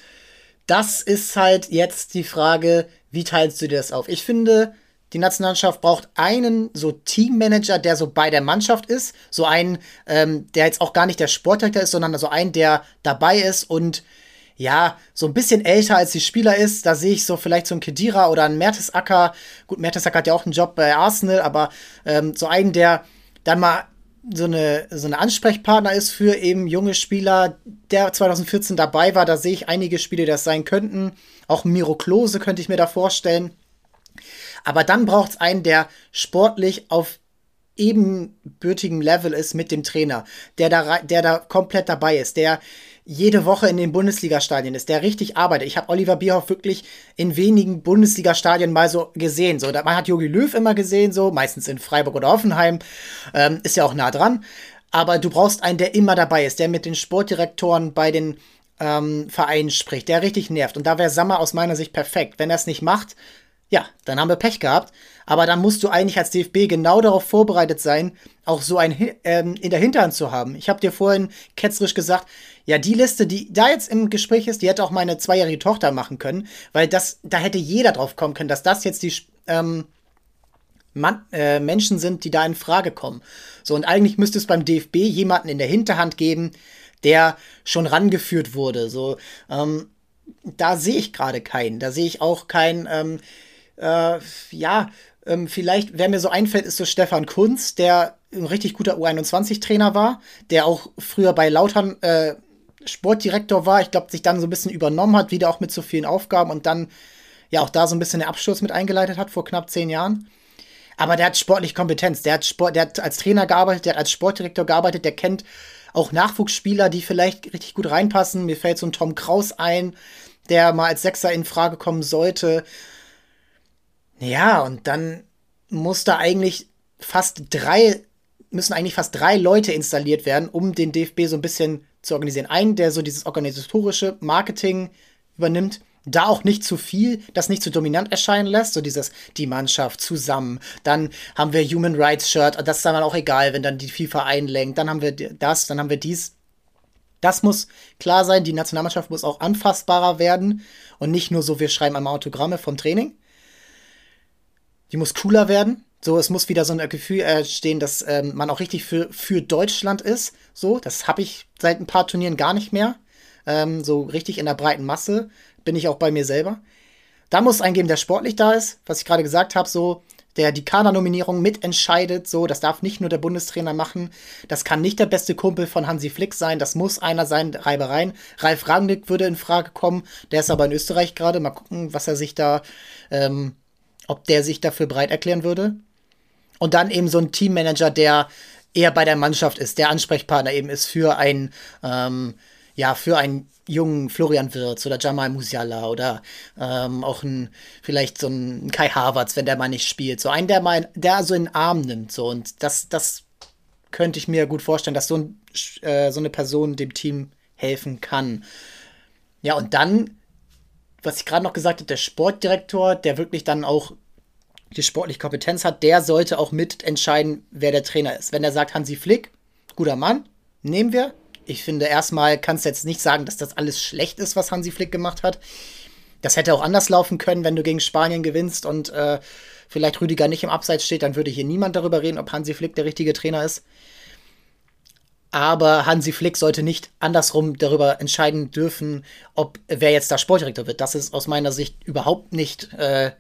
das ist halt jetzt die Frage, wie teilst du dir das auf? Ich finde, die Nationalmannschaft braucht einen so Teammanager, der so bei der Mannschaft ist. So einen, ähm, der jetzt auch gar nicht der Sportdirektor ist, sondern so einen, der dabei ist und ja, so ein bisschen älter als die Spieler ist. Da sehe ich so vielleicht so einen Kedira oder einen Mertesacker. Gut, Mertesacker hat ja auch einen Job bei Arsenal, aber ähm, so einen, der dann mal so eine, so eine Ansprechpartner ist für eben junge Spieler, der 2014 dabei war. Da sehe ich einige Spiele, die das sein könnten. Auch Miro Klose könnte ich mir da vorstellen. Aber dann braucht es einen, der sportlich auf ebenbürtigem Level ist mit dem Trainer, der da, der da komplett dabei ist, der jede Woche in den Bundesliga-Stadien ist, der richtig arbeitet. Ich habe Oliver Bierhoff wirklich in wenigen Bundesliga-Stadien mal so gesehen. So, man hat Jogi Löw immer gesehen, so meistens in Freiburg oder Offenheim, ähm, ist ja auch nah dran. Aber du brauchst einen, der immer dabei ist, der mit den Sportdirektoren bei den ähm, Vereinen spricht, der richtig nervt. Und da wäre Sammer aus meiner Sicht perfekt. Wenn er es nicht macht, ja, dann haben wir Pech gehabt. Aber dann musst du eigentlich als DFB genau darauf vorbereitet sein, auch so ein ähm, in der Hinterhand zu haben. Ich habe dir vorhin ketzerisch gesagt, ja, die Liste, die da jetzt im Gespräch ist, die hätte auch meine zweijährige Tochter machen können, weil das, da hätte jeder drauf kommen können, dass das jetzt die ähm, Man äh, Menschen sind, die da in Frage kommen. So, und eigentlich müsste es beim DFB jemanden in der Hinterhand geben, der schon rangeführt wurde. So, ähm, da sehe ich gerade keinen. Da sehe ich auch keinen. Äh, ja, ähm, vielleicht, wer mir so einfällt, ist so Stefan Kunz, der ein richtig guter U21-Trainer war, der auch früher bei Lautern äh, Sportdirektor war. Ich glaube, sich dann so ein bisschen übernommen hat, wieder auch mit so vielen Aufgaben und dann ja auch da so ein bisschen den Absturz mit eingeleitet hat vor knapp zehn Jahren. Aber der hat sportlich Kompetenz. Der hat, Sport, der hat als Trainer gearbeitet, der hat als Sportdirektor gearbeitet, der kennt auch Nachwuchsspieler, die vielleicht richtig gut reinpassen. Mir fällt so ein Tom Kraus ein, der mal als Sechser in Frage kommen sollte. Ja, und dann muss da eigentlich fast drei, müssen eigentlich fast drei Leute installiert werden, um den DFB so ein bisschen zu organisieren. Einen, der so dieses organisatorische Marketing übernimmt, da auch nicht zu viel, das nicht zu dominant erscheinen lässt, so dieses, die Mannschaft zusammen. Dann haben wir Human Rights Shirt, das ist dann auch egal, wenn dann die FIFA einlenkt. Dann haben wir das, dann haben wir dies. Das muss klar sein, die Nationalmannschaft muss auch anfassbarer werden und nicht nur so, wir schreiben einmal Autogramme vom Training. Die muss cooler werden. So, es muss wieder so ein Gefühl entstehen, dass ähm, man auch richtig für, für Deutschland ist. So, das habe ich seit ein paar Turnieren gar nicht mehr. Ähm, so richtig in der breiten Masse bin ich auch bei mir selber. Da muss eingeben, der sportlich da ist, was ich gerade gesagt habe, so, der die Kader-Nominierung mitentscheidet, so, das darf nicht nur der Bundestrainer machen. Das kann nicht der beste Kumpel von Hansi Flick sein, das muss einer sein, Reibereien. Ralf Rangnick würde in Frage kommen, der ist aber in Österreich gerade. Mal gucken, was er sich da, ähm, ob der sich dafür bereit erklären würde. Und dann eben so ein Teammanager, der eher bei der Mannschaft ist, der Ansprechpartner eben ist für ein, ähm, ja, für einen jungen Florian Wirz oder Jamal Musiala oder ähm, auch ein, vielleicht so ein Kai Havertz, wenn der mal nicht spielt. So einen, der mal, der so in den Arm nimmt. So. Und das, das könnte ich mir gut vorstellen, dass so, ein, äh, so eine Person dem Team helfen kann. Ja, und dann, was ich gerade noch gesagt habe, der Sportdirektor, der wirklich dann auch die sportliche Kompetenz hat, der sollte auch mitentscheiden, wer der Trainer ist. Wenn er sagt, Hansi Flick, guter Mann, nehmen wir, ich finde, erstmal kannst du jetzt nicht sagen, dass das alles schlecht ist, was Hansi Flick gemacht hat. Das hätte auch anders laufen können, wenn du gegen Spanien gewinnst und äh, vielleicht Rüdiger nicht im Abseits steht, dann würde hier niemand darüber reden, ob Hansi Flick der richtige Trainer ist. Aber Hansi Flick sollte nicht andersrum darüber entscheiden dürfen, ob wer jetzt da Sportdirektor wird. Das ist aus meiner Sicht überhaupt nicht äh,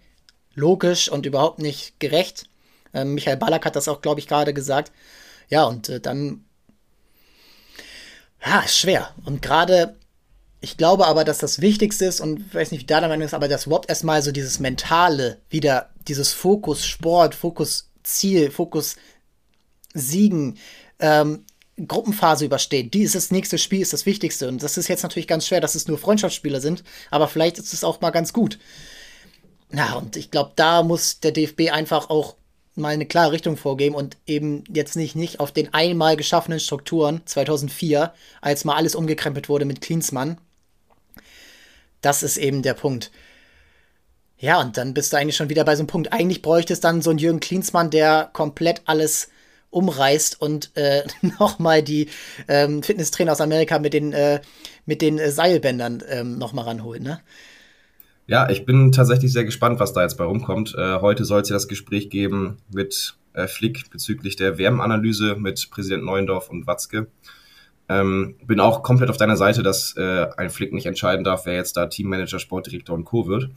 logisch und überhaupt nicht gerecht. Äh, Michael Ballack hat das auch, glaube ich, gerade gesagt. Ja, und äh, dann ja, ist schwer. Und gerade, ich glaube aber, dass das Wichtigste ist, und weiß nicht, wie da der Meinung ist, aber dass überhaupt erstmal so dieses Mentale wieder, dieses Fokus Sport, Fokus Ziel, Fokus Siegen, ähm, Gruppenphase übersteht. Dieses nächste Spiel ist das Wichtigste. Und das ist jetzt natürlich ganz schwer, dass es nur Freundschaftsspieler sind, aber vielleicht ist es auch mal ganz gut. Ja, und ich glaube, da muss der DFB einfach auch mal eine klare Richtung vorgeben und eben jetzt nicht, nicht auf den einmal geschaffenen Strukturen 2004, als mal alles umgekrempelt wurde mit Klinsmann. Das ist eben der Punkt. Ja, und dann bist du eigentlich schon wieder bei so einem Punkt. Eigentlich bräuchte es dann so einen Jürgen Klinsmann, der komplett alles umreißt und äh, nochmal die ähm, Fitnesstrainer aus Amerika mit den, äh, mit den äh, Seilbändern ähm, nochmal ranholt, ne? Ja, ich bin tatsächlich sehr gespannt, was da jetzt bei rumkommt. Äh, heute soll es ja das Gespräch geben mit äh, Flick bezüglich der WM-Analyse mit Präsident Neuendorf und Watzke. Ähm, bin auch komplett auf deiner Seite, dass äh, ein Flick nicht entscheiden darf, wer jetzt da Teammanager, Sportdirektor und Co. wird.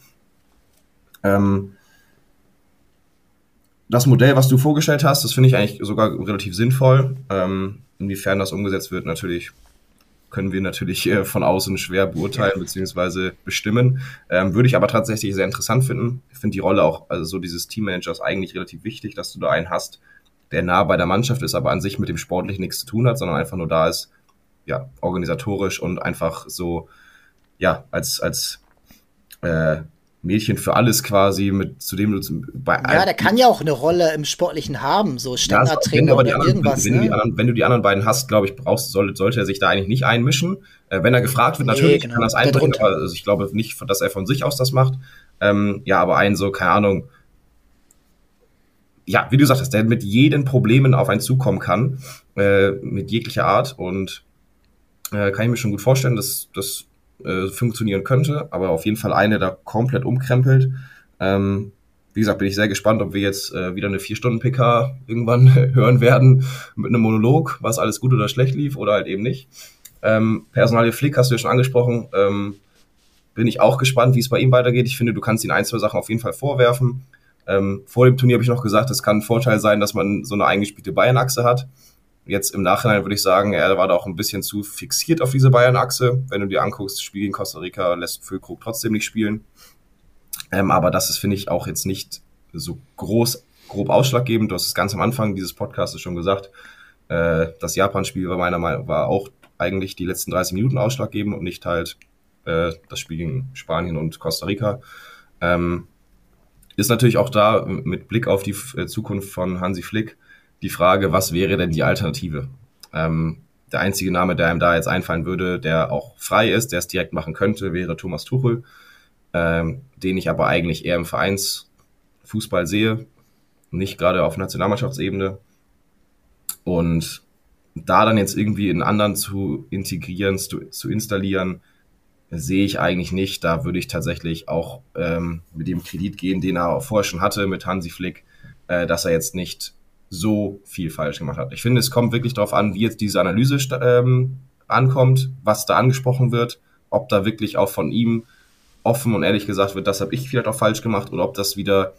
Ähm, das Modell, was du vorgestellt hast, das finde ich eigentlich sogar relativ sinnvoll. Ähm, inwiefern das umgesetzt wird, natürlich können wir natürlich äh, von außen schwer beurteilen bzw. bestimmen. Ähm, würde ich aber tatsächlich sehr interessant finden. Ich finde die Rolle auch, also so dieses Teammanagers eigentlich relativ wichtig, dass du da einen hast, der nah bei der Mannschaft ist, aber an sich mit dem Sportlichen nichts zu tun hat, sondern einfach nur da ist, ja, organisatorisch und einfach so, ja, als, als äh, Mädchen für alles quasi, mit zu dem du bei Ja, der kann ja auch eine Rolle im Sportlichen haben, so Standardtrainer ja, oder irgendwas. Wenn, ne? du anderen, wenn, du die anderen beiden hast, glaube ich, brauchst, sollte, sollte er sich da eigentlich nicht einmischen. Äh, wenn er gefragt wird, natürlich nee, genau. kann das einbringen, aber also ich glaube nicht, dass er von sich aus das macht. Ähm, ja, aber einen so, keine Ahnung, ja, wie du sagtest, der mit jeden Problemen auf einen zukommen kann, äh, mit jeglicher Art und äh, kann ich mir schon gut vorstellen, dass das äh, funktionieren könnte, aber auf jeden Fall eine da komplett umkrempelt. Ähm, wie gesagt, bin ich sehr gespannt, ob wir jetzt äh, wieder eine 4-Stunden-PK irgendwann hören werden mit einem Monolog, was alles gut oder schlecht lief oder halt eben nicht. Ähm, Personalie Flick hast du ja schon angesprochen. Ähm, bin ich auch gespannt, wie es bei ihm weitergeht. Ich finde, du kannst ihn ein, zwei Sachen auf jeden Fall vorwerfen. Ähm, vor dem Turnier habe ich noch gesagt, es kann ein Vorteil sein, dass man so eine eingespielte Bayern-Achse hat. Jetzt im Nachhinein würde ich sagen, er war da auch ein bisschen zu fixiert auf diese Bayern-Achse. Wenn du dir anguckst, Spiel gegen Costa Rica lässt Füllkrug trotzdem nicht spielen. Ähm, aber das ist, finde ich, auch jetzt nicht so groß, grob ausschlaggebend. Du hast es ganz am Anfang dieses Podcasts schon gesagt. Äh, das Japan-Spiel war meiner Meinung nach auch eigentlich die letzten 30 Minuten ausschlaggebend und nicht halt äh, das Spiel gegen Spanien und Costa Rica. Ähm, ist natürlich auch da mit Blick auf die äh, Zukunft von Hansi Flick die Frage, was wäre denn die Alternative? Ähm, der einzige Name, der einem da jetzt einfallen würde, der auch frei ist, der es direkt machen könnte, wäre Thomas Tuchel, ähm, den ich aber eigentlich eher im Vereinsfußball sehe, nicht gerade auf Nationalmannschaftsebene. Und da dann jetzt irgendwie einen anderen zu integrieren, zu, zu installieren, sehe ich eigentlich nicht. Da würde ich tatsächlich auch ähm, mit dem Kredit gehen, den er vorher schon hatte mit Hansi Flick, äh, dass er jetzt nicht so viel falsch gemacht hat. Ich finde, es kommt wirklich darauf an, wie jetzt diese Analyse ähm, ankommt, was da angesprochen wird, ob da wirklich auch von ihm offen und ehrlich gesagt wird, das habe ich vielleicht auch falsch gemacht oder ob das wieder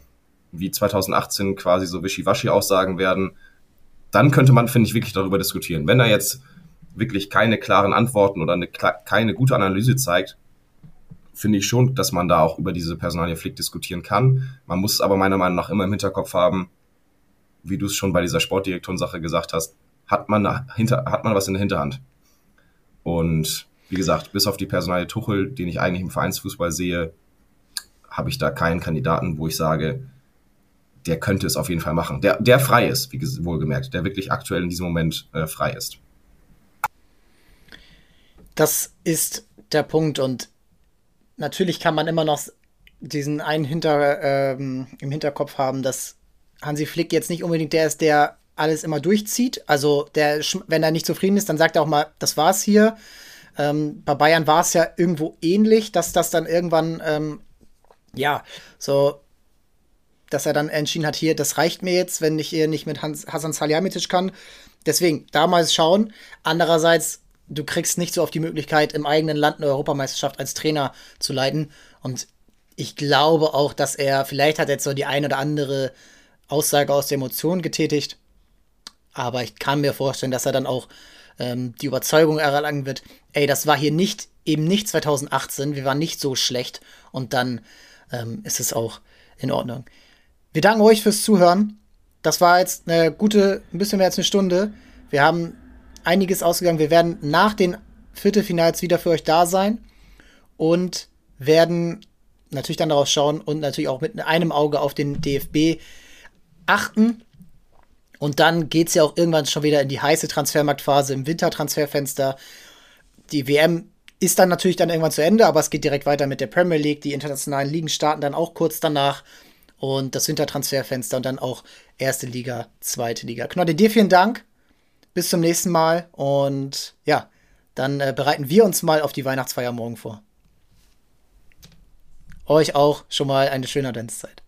wie 2018 quasi so Wischiwaschi-Aussagen werden. Dann könnte man, finde ich, wirklich darüber diskutieren. Wenn er jetzt wirklich keine klaren Antworten oder eine, keine gute Analyse zeigt, finde ich schon, dass man da auch über diese Personalie Flick diskutieren kann. Man muss es aber meiner Meinung nach immer im Hinterkopf haben, wie du es schon bei dieser Sportdirektoren-Sache gesagt hast, hat man, hinter, hat man was in der Hinterhand. Und wie gesagt, bis auf die Personalie Tuchel, den ich eigentlich im Vereinsfußball sehe, habe ich da keinen Kandidaten, wo ich sage, der könnte es auf jeden Fall machen. Der, der frei ist, wie wohlgemerkt, der wirklich aktuell in diesem Moment äh, frei ist. Das ist der Punkt und natürlich kann man immer noch diesen einen hinter, ähm, im Hinterkopf haben, dass Hansi Flick jetzt nicht unbedingt der ist, der alles immer durchzieht. Also der, wenn er nicht zufrieden ist, dann sagt er auch mal, das war's hier. Ähm, bei Bayern war es ja irgendwo ähnlich, dass das dann irgendwann, ähm, ja, so, dass er dann entschieden hat, hier, das reicht mir jetzt, wenn ich hier nicht mit Hans, Hasan Salihamidzic kann. Deswegen, damals schauen. Andererseits du kriegst nicht so oft die Möglichkeit, im eigenen Land eine Europameisterschaft als Trainer zu leiten. Und ich glaube auch, dass er, vielleicht hat jetzt so die ein oder andere Aussage aus der Emotion getätigt. Aber ich kann mir vorstellen, dass er dann auch ähm, die Überzeugung erlangen wird, ey, das war hier nicht, eben nicht 2018, wir waren nicht so schlecht und dann ähm, ist es auch in Ordnung. Wir danken euch fürs Zuhören. Das war jetzt eine gute, ein bisschen mehr als eine Stunde. Wir haben einiges ausgegangen. Wir werden nach den Viertelfinals wieder für euch da sein und werden natürlich dann darauf schauen und natürlich auch mit einem Auge auf den DFB achten. Und dann geht es ja auch irgendwann schon wieder in die heiße Transfermarktphase im Wintertransferfenster. Die WM ist dann natürlich dann irgendwann zu Ende, aber es geht direkt weiter mit der Premier League. Die internationalen Ligen starten dann auch kurz danach. Und das Wintertransferfenster und dann auch erste Liga, zweite Liga. Knodde, dir vielen Dank bis zum nächsten Mal und ja, dann äh, bereiten wir uns mal auf die Weihnachtsfeier morgen vor. Euch auch schon mal eine schöne Adventszeit.